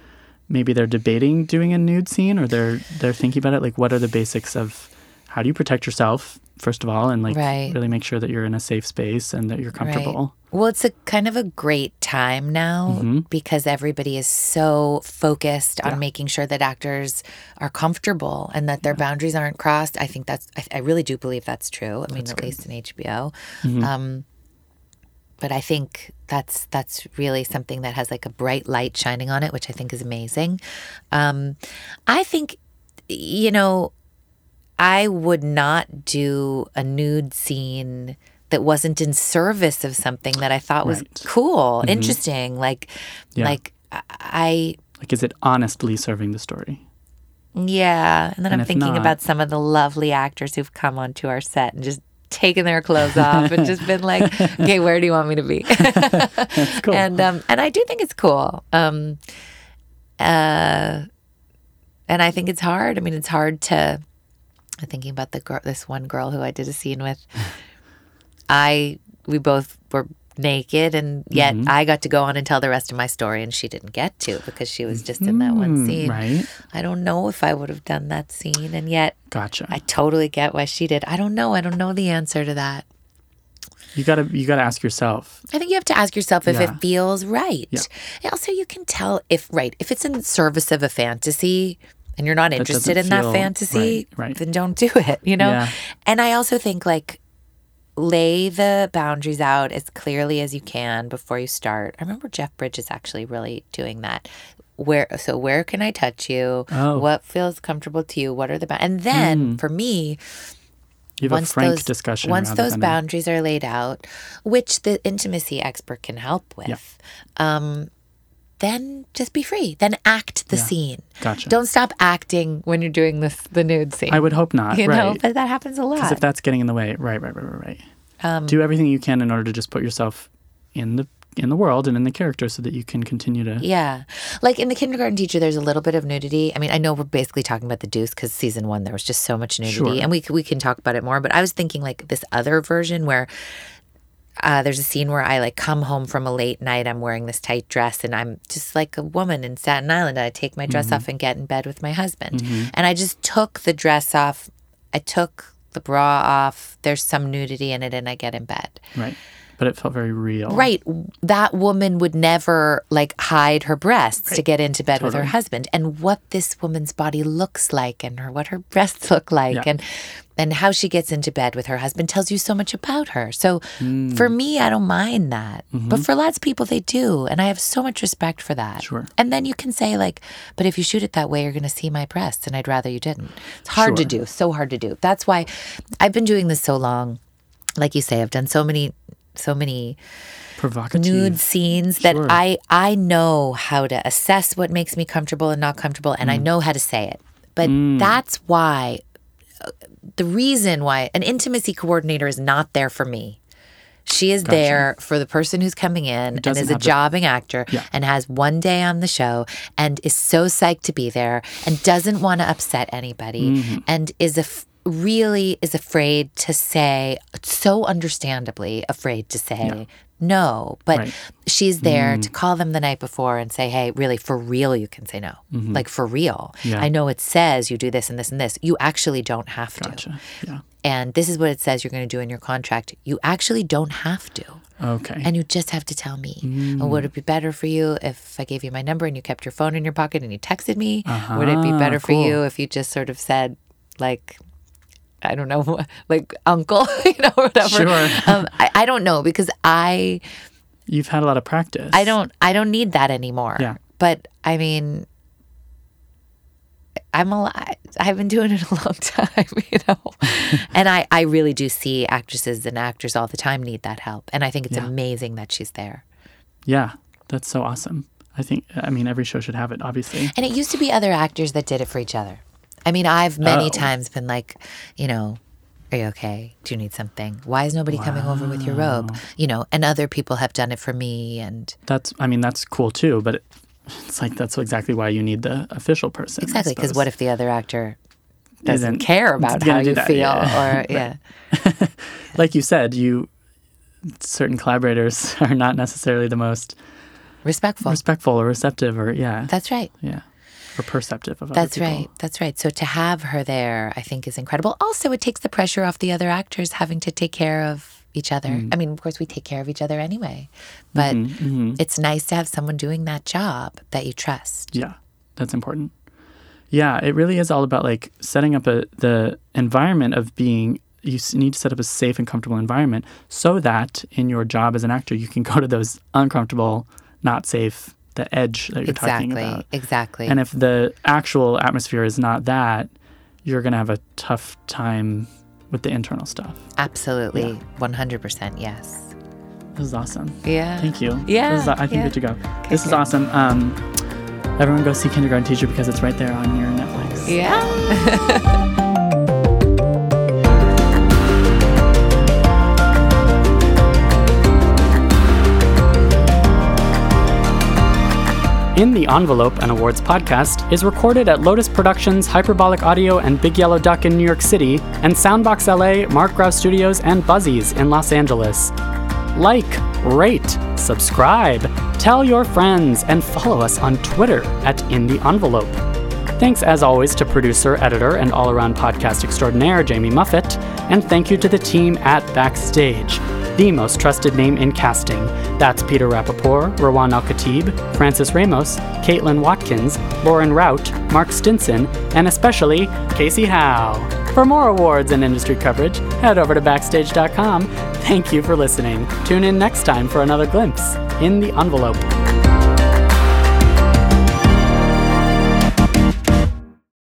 maybe they're debating doing a nude scene or they're they're thinking about it? Like, what are the basics of how do you protect yourself first of all, and like Right. really make sure that you're in a safe space and that you're comfortable. Well, it's a kind of a great time now Mm-hmm. because everybody is so focused on making sure that actors are comfortable and that their boundaries aren't crossed. I think that's, I, I really do believe that's true. I mean, at least in HBO. Mm-hmm. Um, but I think that's that's really something that has like a bright light shining on it, which I think is amazing. Um, I think, you know, I would not do a nude scene that wasn't in service of something that I thought was Right. Mm-hmm. cool, interesting. Like, Yeah. like I, Like, is it honestly serving the story? yeah. And then And I'm thinking not- about some of the lovely actors who've come onto our set and just taken their clothes off and just been like, okay, where do you want me to be? That's cool. and um, and I do think it's cool. Um, uh, and I think it's hard. I mean, it's hard to. I'm thinking about the girl, this one girl who I did a scene with. I we both were naked, and yet Mm-hmm. I got to go on and tell the rest of my story, and she didn't get to because she was just in that one scene. Mm, right. I don't know if I would have done that scene, and yet Gotcha. I totally get why she did. I don't know. I don't know the answer to that. you gotta you gotta ask yourself. I think you have to ask yourself if Yeah. it feels right. Yeah. And also, you can tell if right if it's in service of a fantasy and you're not interested in doesn't that fantasy, right, right. then don't do it. You know. Yeah. And I also think like lay the boundaries out as clearly as you can before you start. I remember Jeff Bridges actually really doing that. Where so where can I touch you? Oh. What feels comfortable to you? What are the ba- and then for me, You have once a frank those discussion. once those boundaries are laid out, which the intimacy expert can help with, um, then just be free. Then act the Yeah. scene. Gotcha. Don't stop acting when you're doing this the nude scene. I would hope not. you know, but that happens a lot. Because if that's getting in the way, right, right, right, right, right. Um, Do everything you can in order to just put yourself in the in the world and in the character, so that you can continue to. yeah, like in the kindergarten teacher, there's a little bit of nudity. I mean, I know we're basically talking about the Deuce because season one there was just so much nudity, Sure. and we we can talk about it more. But I was thinking like this other version where uh, there's a scene where I like come home from a late night. I'm wearing this tight dress and I'm just like a woman in Staten Island. I take my dress off and get in bed with my husband. And I just took the dress off. I took the bra off. There's some nudity in it and I get in bed. Right. But it felt very real. Right. That woman would never like hide her breasts to get into bed with her husband. And what this woman's body looks like and her what her breasts look like Yeah. and and how she gets into bed with her husband tells you so much about her. So Mm. for me, I don't mind that. Mm-hmm. But for lots of people they do. And I have so much respect for that. Sure. And then you can say like, but if you shoot it that way, you're gonna see my breasts and I'd rather you didn't. It's hard to do, so hard to do. That's why I've been doing this so long. Like you say, I've done so many so many Provocative. nude scenes that Sure. I I know how to assess what makes me comfortable and not comfortable, and Mm. I know how to say it. But that's why uh, the reason why an intimacy coordinator is not there for me. She is there for the person who's coming in and is a have the- jobbing actor Yeah. and has one day on the show and is so psyched to be there and doesn't want to upset anybody Mm-hmm. and is a really is afraid to say so understandably afraid to say no but Right. she's there Mm. to call them the night before and say hey really for real you can say no like for real Mm-hmm. Yeah. i know it says you do this and this and this you actually don't have to Yeah. and this is what it says you're going to do in your contract you actually don't have to Okay. and you just have to tell me. Mm. Or would it be better for you if I gave you my number and you kept your phone in your pocket and you texted me? Would it be Uh-huh, better for you if you just sort of said, like, I don't know, like uncle, you know, whatever. Sure. Um, I, I don't know because I You've had a lot of practice. I don't I don't need that anymore. Yeah. But I mean, I'm alive. I've been doing it a long time, you know. and I, I really do see actresses and actors all the time need that help. And I think it's Yeah. amazing that she's there. Yeah. That's so awesome. I think. I mean, every show should have it. Obviously. And it used to be other actors that did it for each other. I mean, I've many Oh. times been like, you know, are you okay? Do you need something? Why is nobody coming over with your robe? You know, and other people have done it for me. And That's. I mean, that's cool too. But it's like that's exactly why you need the official person. Exactly, because what if the other actor doesn't Isn't care about how you that, feel? yeah. Or yeah, like you said, you certain collaborators are not necessarily the most respectful. respectful or receptive or yeah, That's right. yeah, or perceptive of That's right. That's right. So to have her there, I think, is incredible. Also, it takes the pressure off the other actors having to take care of each other. Mm. I mean, of course, we take care of each other anyway, but Mm-hmm, it's nice to have someone doing that job that you trust. Yeah, that's important. Yeah, it really is all about like setting up a the environment of being. You need to set up a safe and comfortable environment so that in your job as an actor, you can go to those uncomfortable, not safe, the edge that you're talking about. Exactly. And if the actual atmosphere is not that, you're going to have a tough time with the internal stuff. Absolutely. Yeah. 100% yes. This is awesome. Yeah. Thank you. Yeah, This is, I think yeah. good to go. this is good. awesome. Um, everyone go see Kindergarten Teacher because it's right there on your Netflix. Yeah. In the Envelope and Awards podcast is recorded at Lotus Productions, Hyperbolic Audio, and Big Yellow Duck in New York City, and Soundbox LA, Mark Grouse Studios, and Buzzies in Los Angeles. Like, rate, subscribe, tell your friends, and follow us on Twitter at In the Envelope. Thanks as always to producer, editor, and all around podcast extraordinaire Jamie Muffett, and thank you to the team at Backstage, the most trusted name in casting. That's Peter Rappaport, Rawan Al Khatib, Francis Ramos, Caitlin Watkins, Lauren Rout, Mark Stinson, and especially Casey Howe. For more awards and industry coverage, head over to Backstage.com. Thank you for listening. Tune in next time for another glimpse in the envelope.